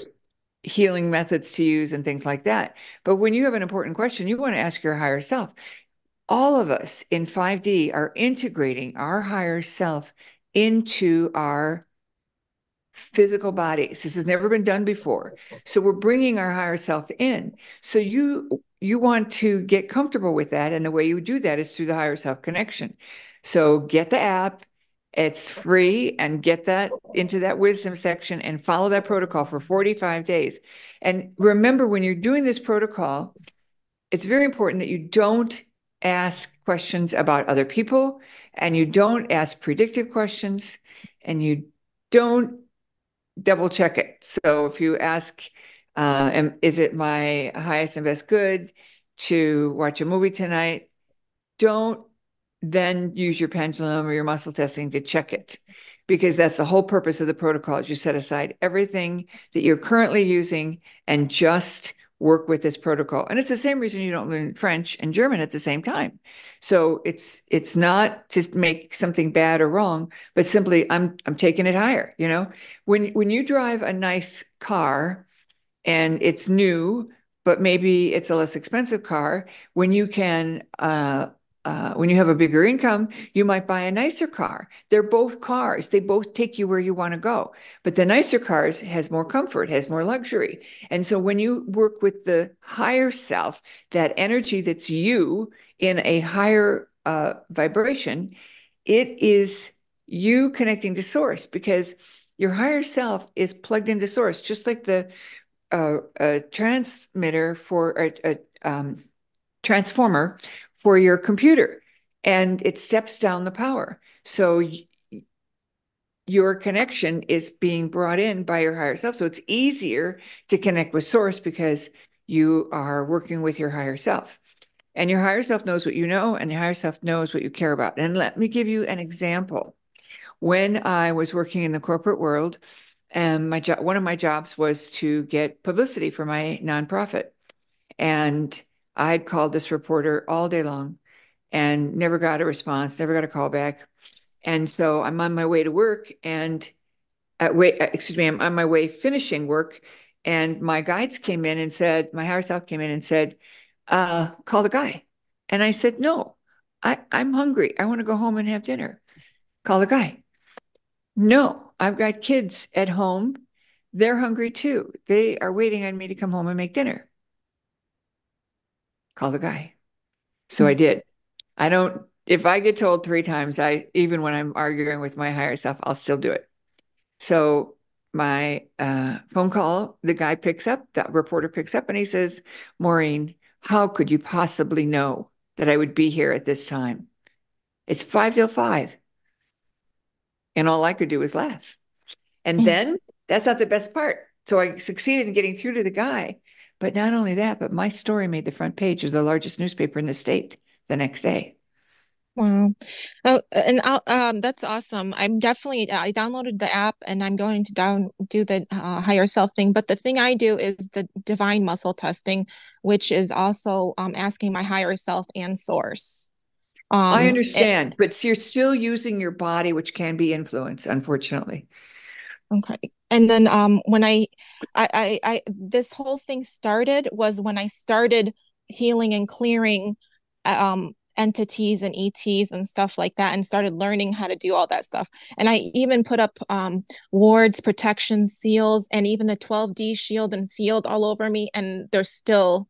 healing methods to use and things like that. But when you have an important question, you want to ask your higher self. All of us in 5D are integrating our higher self into our physical bodies. This has never been done before. So we're bringing our higher self in. So you you want to get comfortable with that and the way you do that is through the higher self connection. So get the app, it's free and get that into that wisdom section and follow that protocol for 45 days. And remember when you're doing this protocol, it's very important that you don't ask questions about other people and you don't ask predictive questions and you don't double check it. So if you ask, uh, is it my highest and best good to watch a movie tonight? Don't then use your pendulum or your muscle testing to check it because that's the whole purpose of the protocol is you set aside everything that you're currently using and just work with this protocol. And it's the same reason you don't learn french and german at the same time. So it's it's not to make something bad or wrong but simply i'm i'm taking it higher you know? When when you drive a nice car and it's new but maybe it's a less expensive car when you can uh uh, when you have a bigger income, you might buy a nicer car. They're both cars. They both take you where you want to go. But the nicer cars has more comfort, has more luxury. And so when you work with the higher self, that energy that's you in a higher uh, vibration, it is you connecting to source because your higher self is plugged into source, just like the uh, a transmitter for a, a um, transformer for your computer and it steps down the power. So your connection is being brought in by your higher self. So it's easier to connect with source because you are working with your higher self. And your higher self knows what you know, and your higher self knows what you care about. And let me give you an example. When I was working in the corporate world, and my job, one of my jobs was to get publicity for my nonprofit. And I'd called this reporter all day long and never got a response, never got a call back. And so I'm on my way to work and uh, way, uh, excuse me, I'm on my way finishing work. And my guides came in and said, my higher self came in and said, uh, call the guy. And I said, no, I, I'm hungry. I want to go home and have dinner. Call the guy. No, I've got kids at home. They're hungry too. They are waiting on me to come home and make dinner call the guy. So I hmm. did. I don't, if I get told three times, I, even when I'm arguing with my higher self, I'll still do it. So my uh, phone call, the guy picks up, the reporter picks up, and he says, Maureen, how could you possibly know that I would be here at this time? It's five till five. And all I could do was laugh. And hmm. then that's not the best part. So I succeeded in getting through to the guy. But not only that, but my story made the front page of the largest newspaper in the state the next day.
Wow. Oh, and I'll, um, that's awesome. I'm definitely, I downloaded the app and I'm going to down do the uh, higher self thing. But the thing I do is the divine muscle testing, which is also um, asking my higher self and source.
Um, I understand, it, but you're still using your body, which can be influenced, unfortunately.
Okay. And then um when I, I I I this whole thing started was when I started healing and clearing um entities and ETs and stuff like that and started learning how to do all that stuff. And I even put up um wards, protection seals, and even the 12D shield and field all over me. And they're still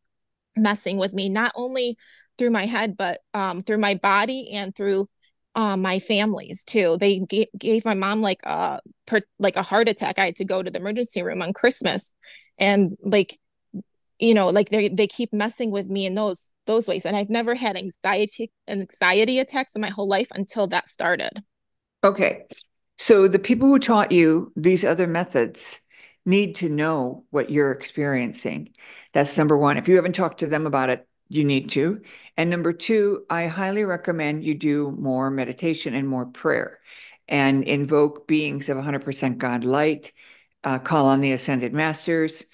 messing with me, not only through my head, but um through my body and through uh, my families too. They g- gave my mom like a per- like a heart attack. I had to go to the emergency room on Christmas, and like you know like they they keep messing with me in those those ways. And I've never had anxiety anxiety attacks in my whole life until that started.
Okay, so the people who taught you these other methods need to know what you're experiencing. That's number one. If you haven't talked to them about it, you need to. And number two, I highly recommend you do more meditation and more prayer and invoke beings of 100% God light, uh, call on the ascended masters.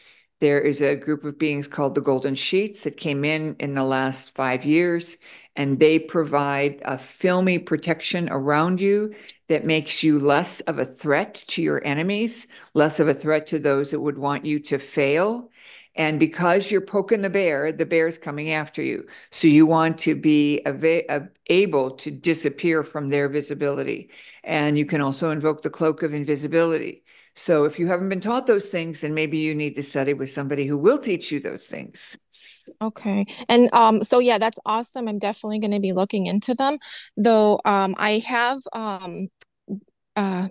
There is a group of beings called the Golden Sheets that came in in the last five years, and they provide a filmy protection around you that makes you less of a threat to your enemies, less of a threat to those that would want you to fail. And because you're poking the bear, the bear's coming after you. So you want to be able to disappear from their visibility. And you can also invoke the cloak of invisibility. So if you haven't been taught those things, then maybe you need to study with somebody who will teach you those things.
Okay. And um so yeah, that's awesome. I'm definitely going to be looking into them. Though um I have um uh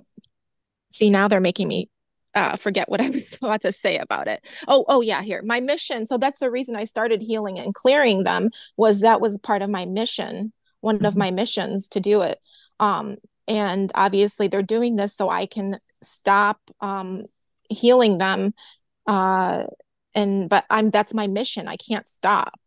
see now they're making me uh, forget what I was about to say about it. Oh, oh yeah, here. My mission. So that's the reason I started healing and clearing them was that was part of my mission, one mm-hmm. of my missions to do it. Um, and obviously they're doing this so I can stop um, healing them. Uh, and but I'm that's my mission. I can't stop.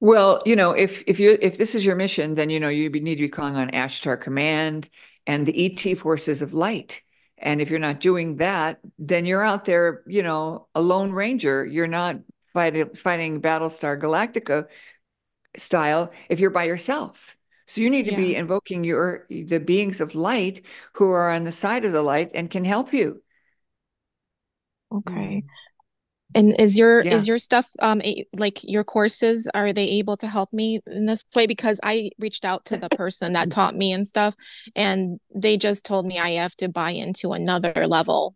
Well, you know, if if you if this is your mission, then you know you need to be calling on Ashtar Command and the ET forces of light and if you're not doing that, then you're out there, you know, a lone ranger. You're not fighting fighting Battlestar Galactica style if you're by yourself. So you need to yeah. be invoking your the beings of light who are on the side of the light and can help you.
Okay. Mm-hmm. And is your
Yeah.
is your stuff um a, like your courses are they able to help me in this way because I reached out to the person that taught me and stuff and they just told me I have to buy into another level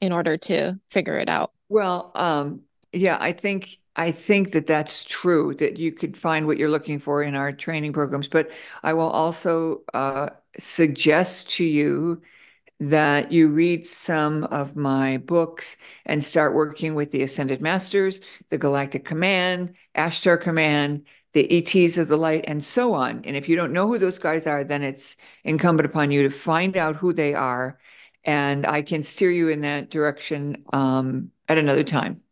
in order to figure it out.
Well, um, yeah, I think I think that that's true that you could find what you're looking for in our training programs, but I will also uh, suggest to you that you read some of my books and start working with the Ascended Masters, the Galactic Command, Ashtar Command, the ETs of the Light, and so on. And if you don't know who those guys are, then it's incumbent upon you to find out who they are. And I can steer you in that direction um, at another time.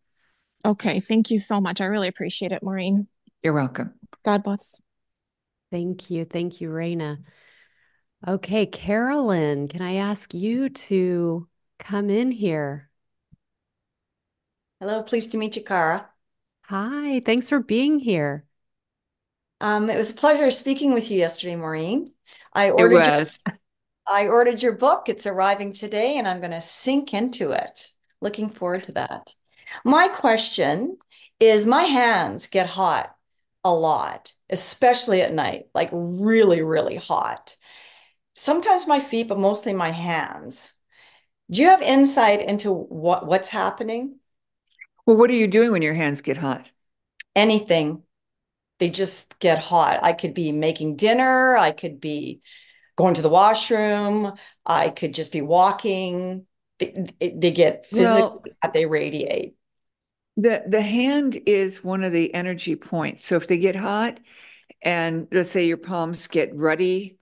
Okay, thank you so much. I really appreciate it, Maureen.
You're welcome.
God bless.
Thank you. Thank you, Raina. Okay, Carolyn, can I ask you to come in here?
Hello, pleased to meet you, Cara.
Hi, thanks for being here.
Um, it was a pleasure speaking with you yesterday, Maureen. I
It
ordered your,
was.
I ordered your book. It's arriving today, and I'm going to sink into it. Looking forward to that. My question is my hands get hot a lot, especially at night, like really, really hot. Sometimes my feet, but mostly my hands. Do you have insight into what what's happening?
Well, what are you doing when your hands get hot?
Anything. They just get hot. I could be making dinner. I could be going to the washroom. I could just be walking. They, they get
Well-
physically, hot, they radiate.
The the hand is one of the energy points. So if they get hot and let's say your palms get ruddy,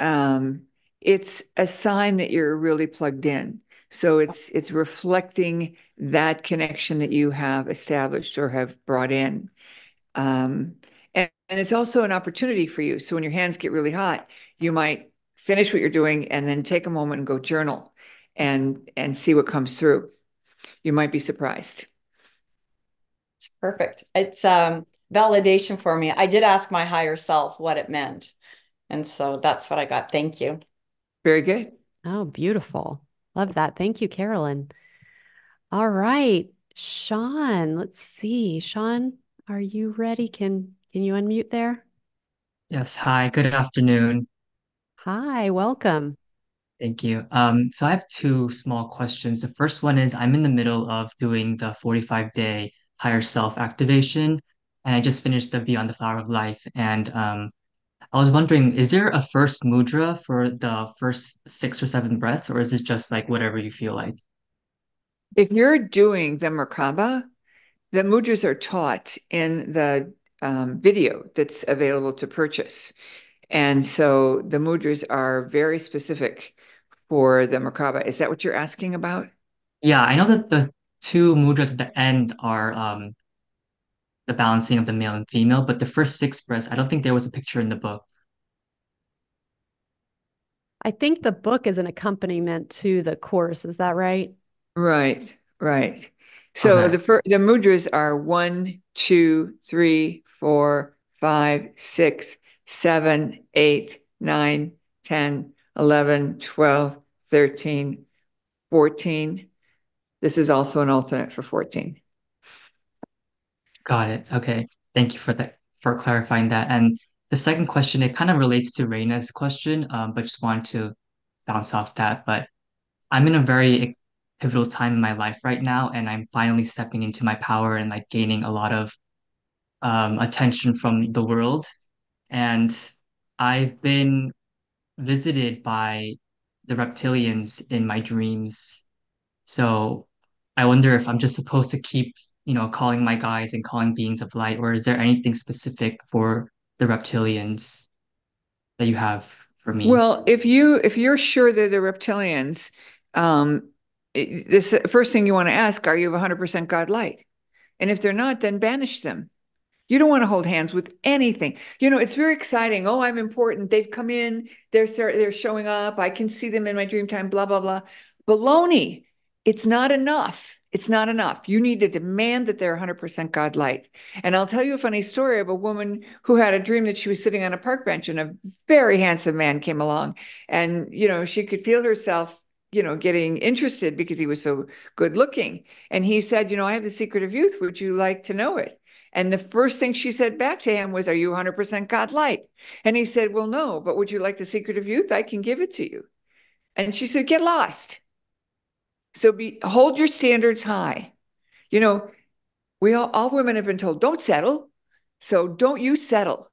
um, it's a sign that you're really plugged in. So it's it's reflecting that connection that you have established or have brought in. Um, and, and it's also an opportunity for you. So when your hands get really hot, you might finish what you're doing and then take a moment and go journal and and see what comes through. You might be surprised.
It's perfect. It's um, validation for me. I did ask my higher self what it meant. And so that's what I got. Thank you.
Very good.
Oh, beautiful. Love that. Thank you, Carolyn. All right, Sean, let's see. Sean, are you ready? Can can you unmute there?
Yes, hi, good afternoon.
Hi, welcome.
Thank you. Um, so I have two small questions. The first one is I'm in the middle of doing the 45 day higher self activation, and I just finished the Beyond the Flower of Life. And um, I was wondering, is there a first mudra for the first six or seven breaths, or is it just like whatever you feel like?
If you're doing the Merkaba, the mudras are taught in the um, video that's available to purchase. And so the mudras are very specific for the Merkaba. Is that what you're asking about?
Yeah, I know that the two mudras at the end are um, the balancing of the male and female, but the first six breaths, I don't think there was a picture in the book.
I think the book is an accompaniment to the course. Is that right?
Right, right. So
Okay.
the fir- the mudras are one, two, three, four, five, six, seven, eight, nine, 10, 11, 12, 13, 14. This is also an alternate for 14.
Got it. Okay. Thank you for that for clarifying that. And the second question, it kind of relates to Raina's question, um, but just wanted to bounce off that. But I'm in a very pivotal time in my life right now, and I'm finally stepping into my power and like gaining a lot of um, attention from the world. And I've been visited by the reptilians in my dreams. So I wonder if I'm just supposed to keep, you know, calling my guides and calling beings of light, or is there anything specific for the reptilians that you have for me?
Well, if you if you're sure they're the reptilians, um, it- this first thing you want to ask, are you 100% God light? And if they're not, then banish them. You don't want to hold hands with anything. You know, it's very exciting. Oh, I'm important. They've come in. They're they're showing up. I can see them in my dream time. Blah blah blah. Baloney. It's not enough. It's not enough. You need to demand that they're 100% God light. And I'll tell you a funny story of a woman who had a dream that she was sitting on a park bench and a very handsome man came along, and you know she could feel herself you know, getting interested because he was so good looking. And he said, you know, I have the secret of youth. Would you like to know it? And the first thing she said back to him was, Are you 100% God light? And he said, Well, no, but would you like the secret of youth? I can give it to you. And she said, Get lost. So be hold your standards high. You know, we all, all women have been told, don't settle. So don't you settle.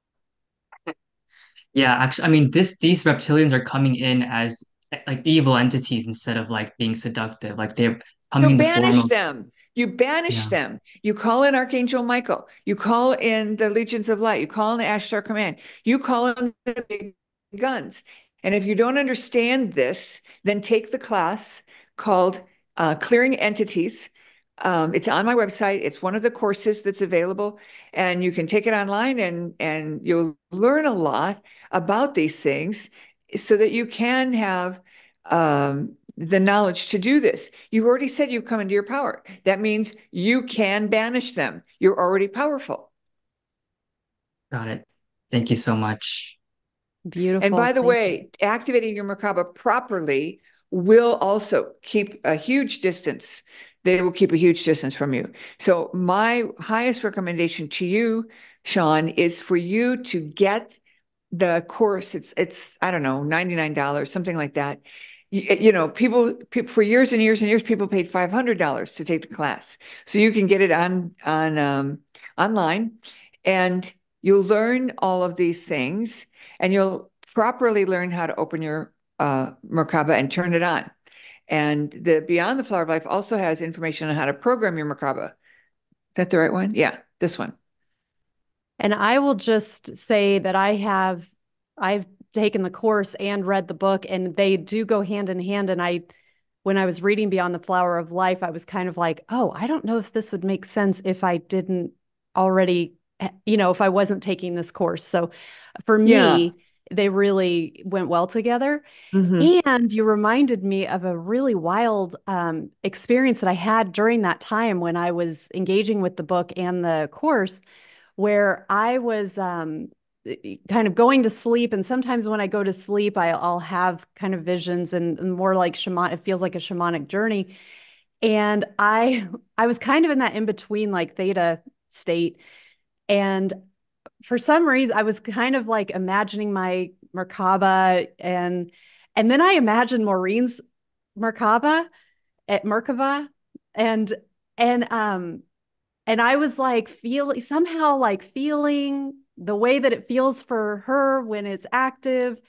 Yeah, actually, I mean, this these reptilians are coming in as like evil entities instead of like being seductive. Like they're coming
So
in the
banish
form of
them. You banish
yeah,
them. You call in Archangel Michael. You call in the Legions of Light. You call in the Ashtar Command. You call in the big guns. And if you don't understand this, then take the class called uh, Clearing Entities. Um, it's on my website. It's one of the courses that's available, and you can take it online, and and you'll learn a lot about these things, so that you can have um, the knowledge to do this. You've already said you've come into your power. That means you can banish them. You're already powerful.
got it. Thank you so much.
Beautiful.
And by the
Thank you.
way, activating your Merkaba properly will also keep a huge distance. They will keep a huge distance from you. So my highest recommendation to you, Sean, is for you to get the course. It's it's I don't know, $99, something like that. You, you know, people, people for years and years and years, people paid $500 to take the class. So you can get it on on um, online and you'll learn all of these things and you'll properly learn how to open your uh, Merkaba and turn it on. And the Beyond the Flower of Life also has information on how to program your Merkaba. Is that the right one? Yeah, this one.
And I will just say that I have I've taken the course and read the book and they do go hand in hand and I when I was reading Beyond the Flower of Life I was kind of like, "Oh, I don't know if this would make sense if I didn't already you know, if I wasn't taking this course." So for
Yeah.
They really went well together.
Mhm.
And you reminded me of a really wild um, experience that I had during that time when I was engaging with the book and the course, where I was um, kind of going to sleep. And sometimes when I go to sleep, I, I'll have kind of visions and, and more like shaman. It feels like a shamanic journey. And I, I was kind of in that in between, like theta state. And for some reason, I was kind of like imagining my Merkaba and and then I imagined Maureen's Merkaba at Merkaba and and um and I was like feeling somehow like feeling the way that it feels for her when it's active.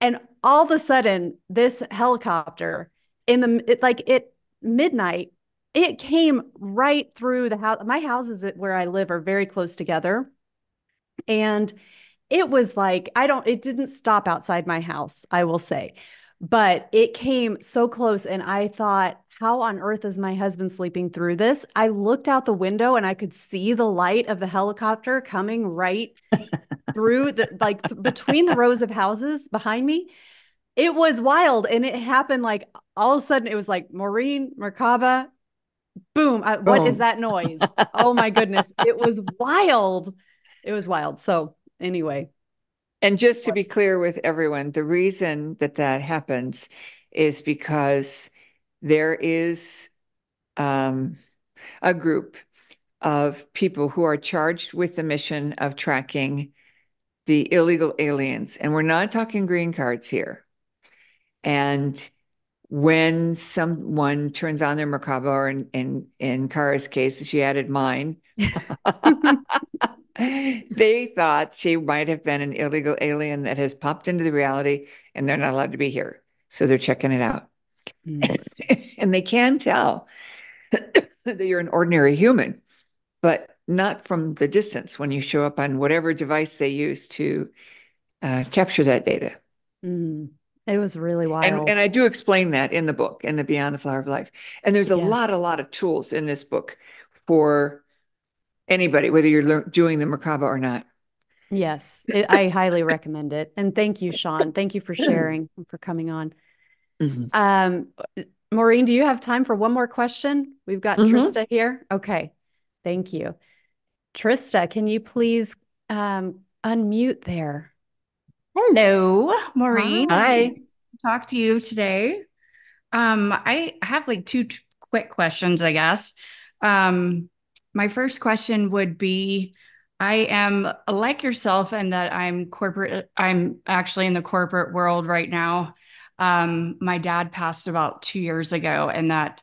And all of a sudden this helicopter in the it, like it midnight it came right through the house my houses where I live are very close together and it was like, I don't, it didn't stop outside my house, I will say, but it came so close. And I thought, how on earth is my husband sleeping through this? I looked out the window and I could see the light of the helicopter coming right through the, like th- between the rows of houses behind me. It was wild. And it happened like all of a sudden, it was like Maureen, Merkaba, boom. I, what is that noise? Oh my goodness. It was wild. It was wild. So, anyway,
And just to be clear with everyone, the reason that that happens is because there is um, a group of people who are charged with the mission of tracking the illegal aliens. And we're not talking green cards here. And when someone turns on their Merkaba, or in, in, in Kara's case, she added mine, they thought she might have been an illegal alien that has popped into the reality and they're not allowed to be here. So they're checking it out.
Mm.
and they can tell that you're an ordinary human, but not from the distance when you show up on whatever device they use to uh, capture that data.
Mm. It was really
And,
wild.
and I do explain that in the book, in the Beyond the Flower of Life. And there's a
Yeah.
lot, a lot of tools in this book for anybody, whether you're lear- doing the Merkaba or not.
Yes, it, I highly recommend it. And thank you, Sean. Thank you for sharing and for coming on.
Mhm.
Um, Maureen, do you have time for one more question? We've got
Mhm.
Trista here. Okay, thank you. Trista, can you please um, unmute there?
Hello, Maureen.
Hi.
Talk to you today. Um, I have like two t- quick questions, I guess. Um, my first question would be I am like yourself in that I'm corporate, I'm actually in the corporate world right now. Um, my dad passed about two years ago, and that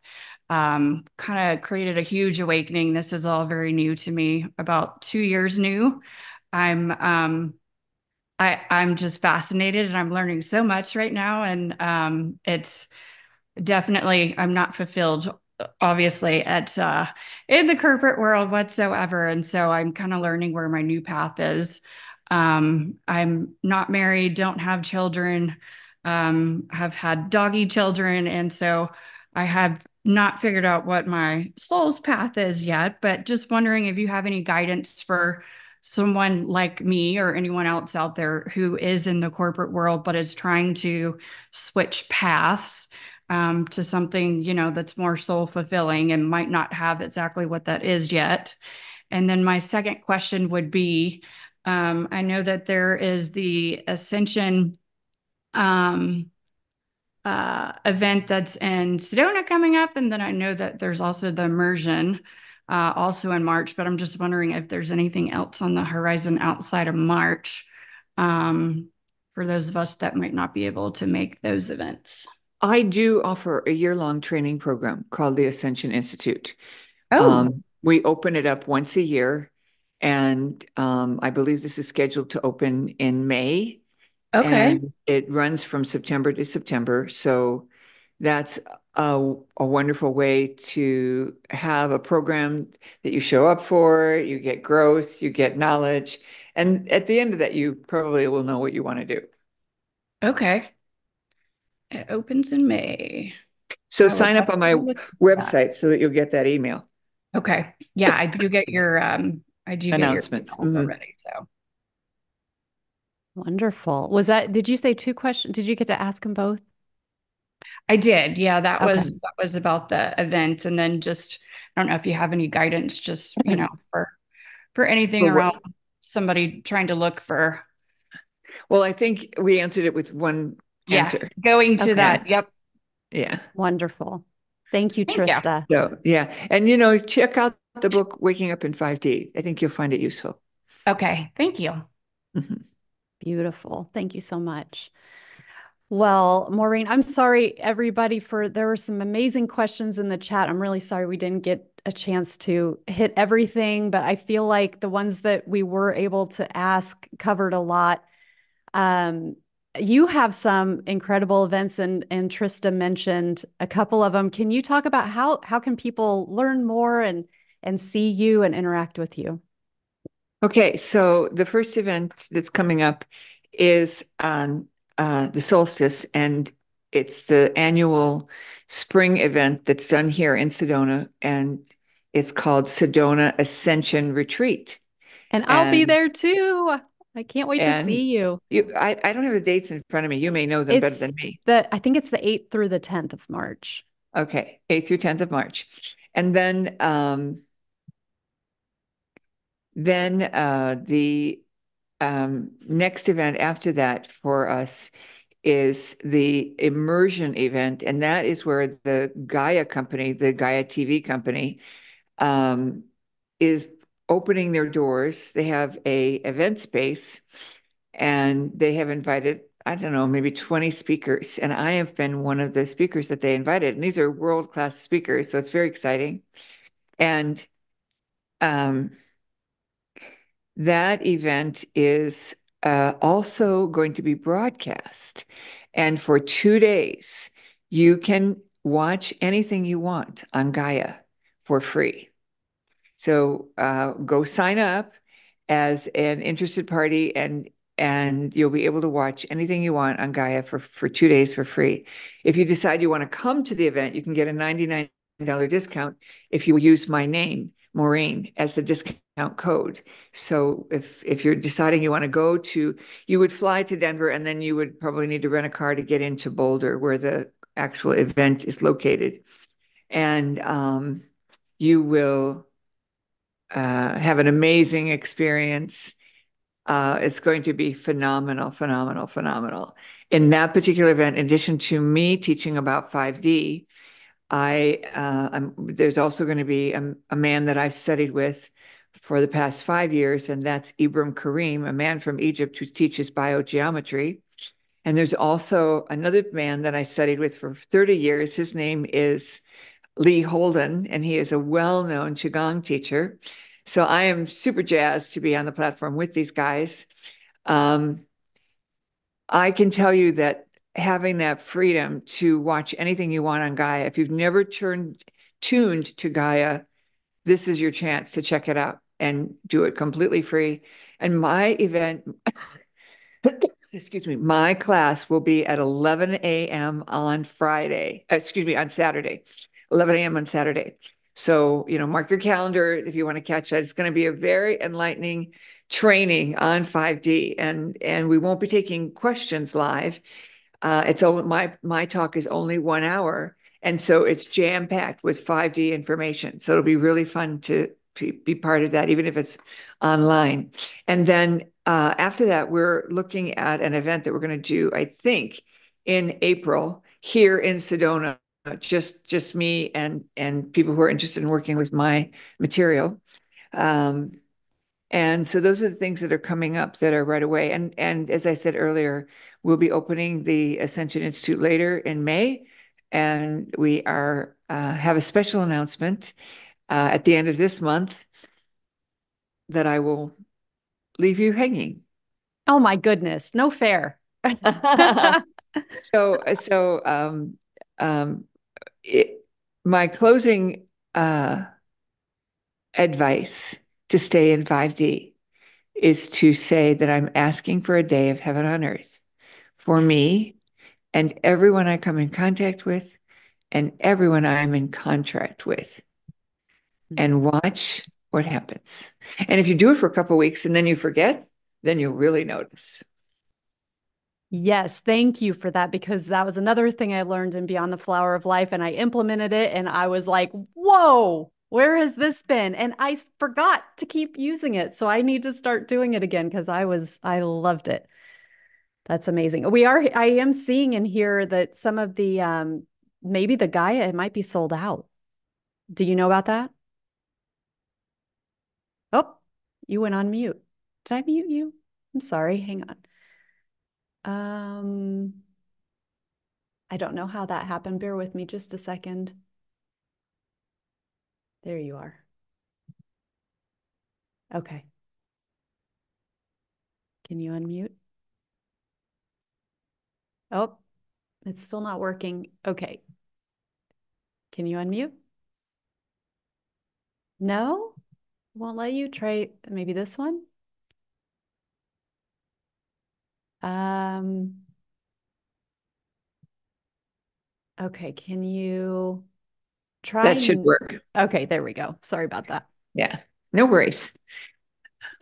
um, kind of created a huge awakening. This is all very new to me, about two years new. I'm um, I, I'm just fascinated and I'm learning so much right now. And um, it's definitely, I'm not fulfilled, obviously, at uh, in the corporate world whatsoever. And so I'm kind of learning where my new path is. Um, I'm not married, don't have children, um, have had doggy children. And so I have not figured out what my soul's path is yet, but just wondering if you have any guidance for someone like me or anyone else out there who is in the corporate world but is trying to switch paths um, to something you know that's more soul fulfilling and might not have exactly what that is yet and then my second question would be um, i know that there is the ascension um, uh, event that's in sedona coming up and then i know that there's also the immersion uh, also in March, but I'm just wondering if there's anything else on the horizon outside of March um, for those of us that might not be able to make those events.
I do offer a year-long training program called the Ascension Institute.
Oh,
Um, we open it up once a year, and um, I believe this is scheduled to open in May.
okay.
And it runs from September to September. So that's a, a wonderful way to have a program that you show up for, you get growth, you get knowledge. And at the end of that, you probably will know what you want to do.
Okay. It opens in May.
So
I
sign up on my
definitely look into that.
website so that you'll get that email
Okay. Yeah, I do get your um I do get your
announcements.
emails
Mhm.
already. So
Wonderful. Was that, did you say two questions? Did you get to ask them both?
I did. Yeah, that
Okay.
was that was about the event. And then just I don't know if you have any guidance just, you know, for for anything
For what-
around somebody trying to look for
Well, I think we answered it with one
yeah,
answer.
going to
Okay.
that. Yep.
Yeah.
Wonderful. Thank you,
Thank you.
Trista.
So, yeah. And, you know, check out the book, Waking Up in 5D. I think you'll find it useful.
Okay. Thank you.
Mhm.
Beautiful. Thank you so much. Well, Maureen, I'm sorry, everybody, for there were some amazing questions in the chat. I'm really sorry we didn't get a chance to hit everything, but I feel like the ones that we were able to ask covered a lot. Um, you have some incredible events, and and Trista mentioned a couple of them. Can you talk about how how can people learn more and and see you and interact with you?
Okay, so the first event that's coming up is on uh, the solstice, and it's the annual spring event that's done here in Sedona, and it's called Sedona Ascension Retreat.
And I'll be there too. I can't wait to see you.
You, I, I don't have the dates in front of me. You may know them better than me.
The I think it's the 8th through the 10th of March.
Okay, 8th through 10th of March. And then um then uh the um next event after that for us is the immersion event, and that is where the Gaia company, the Gaia TV company, um is opening their doors. They have a event space and they have invited I don't know, maybe 20 speakers. And I have been one of the speakers that they invited. And these are world-class speakers. So it's very exciting. And um, that event is uh, also going to be broadcast. And for two days, you can watch anything you want on Gaia for free. So uh, go sign up as an interested party and and you'll be able to watch anything you want on Gaia for, for two days for free. If you decide you want to come to the event, you can get a $99 discount if you use my name, Maureen, as the discount code. So if if you're deciding you want to go to, you would fly to Denver and then you would probably need to rent a car to get into Boulder where the actual event is located. And um, you will uh, have an amazing experience. Uh, it's going to be phenomenal, phenomenal, phenomenal. in that particular event, in addition to me teaching about 5D, I uh, there's also going to be a, a, man that I've studied with for the past five years, and that's Ibrahim Karim, a man from Egypt who teaches biogeometry. And there's also another man that I studied with for 30 years. His name is Lee Holden, and he is a well-known Qigong teacher. So I am super jazzed to be on the platform with these guys. Um, I can tell you that having that freedom to watch anything you want on Gaia, if you've never turned tuned to Gaia, this is your chance to check it out and do it completely free. And my event, excuse me, my class will be at 11 a.m. on Friday, excuse me, on Saturday, 11 a.m. on Saturday. So, you know, mark your calendar if you want to catch that. It's going to be a very enlightening training on 5D and and we won't be taking questions live. Uh, it's only my my talk is only one hour, and so it's jam packed with 5D information. So it'll be really fun to be part of that, even if it's online. And then uh, after that, we're looking at an event that we're going to do, I think, in April here in Sedona. Just just me and and people who are interested in working with my material. Um, and so those are the things that are coming up that are right away. And and as I said earlier, we'll be opening the Ascension Institute later in May, and we are uh, have a special announcement uh, at the end of this month that I will leave you hanging.
Oh my goodness, no fair.
so so um, um, it, my closing uh, advice to stay in 5D is to say that I'm asking for a day of heaven on earth for me and everyone I come in contact with and everyone I'm in contract with and watch what happens. And if you do it for a couple weeks and then you forget, then you'll really notice.
Yes, thank you for that because that was another thing I learned in Beyond the Flower of Life and I implemented it and I was like, "Whoa, where has this been?" And I forgot to keep using it. So I need to start doing it again because I was I loved it. That's amazing. We are I am seeing in here that some of the um maybe the Gaia it might be sold out. Do you know about that? Oh, you went on mute. Did I mute you? I'm sorry. Hang on. Um, I don't know how that happened. Bear with me just a second. There you are. Okay. Can you unmute? Oh, it's still not working. Okay. Can you unmute? No? Won't let you try maybe this one? Um, okay, can you try?
That should work.
Okay, there we go. Sorry about that.
Yeah, no worries.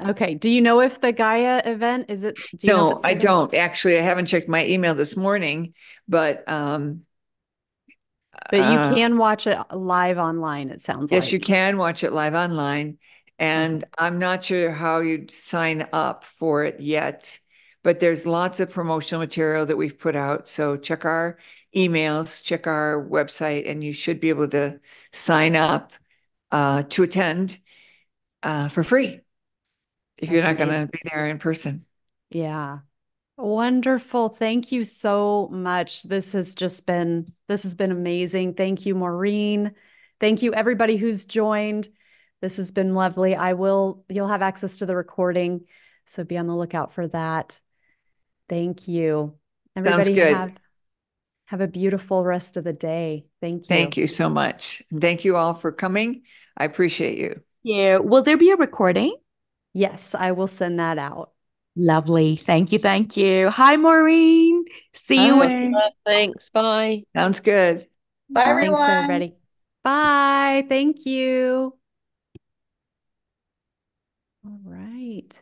Okay, do you know if the Gaia event is it?
Do no, I don't. Actually, I haven't checked my email this morning, but um,
but you uh, can watch it live online. It sounds
yes,
like.
you can watch it live online, and mm-hmm. I'm not sure how you'd sign up for it yet but there's lots of promotional material that we've put out. So check our emails, check our website, and you should be able to sign up uh, to attend uh, for free if That's you're not going to be there in person.
Yeah. Wonderful. Thank you so much. This has just been this has been amazing. Thank you Maureen. Thank you everybody who's joined. This has been lovely. I will you'll have access to the recording, so be on the lookout for that. Thank you. Everybody
Sounds good.
Have, have a beautiful rest of the day. Thank you.
Thank you so much. Thank you all for coming. I appreciate you.
Yeah. Will there be a recording?
Yes, I will send that out.
Lovely. Thank you. Thank you. Hi, Maureen. See Bye. you.
In- Thanks. Bye.
Sounds good.
Bye, everyone.
Thanks, everybody. Bye. Thank you. All right.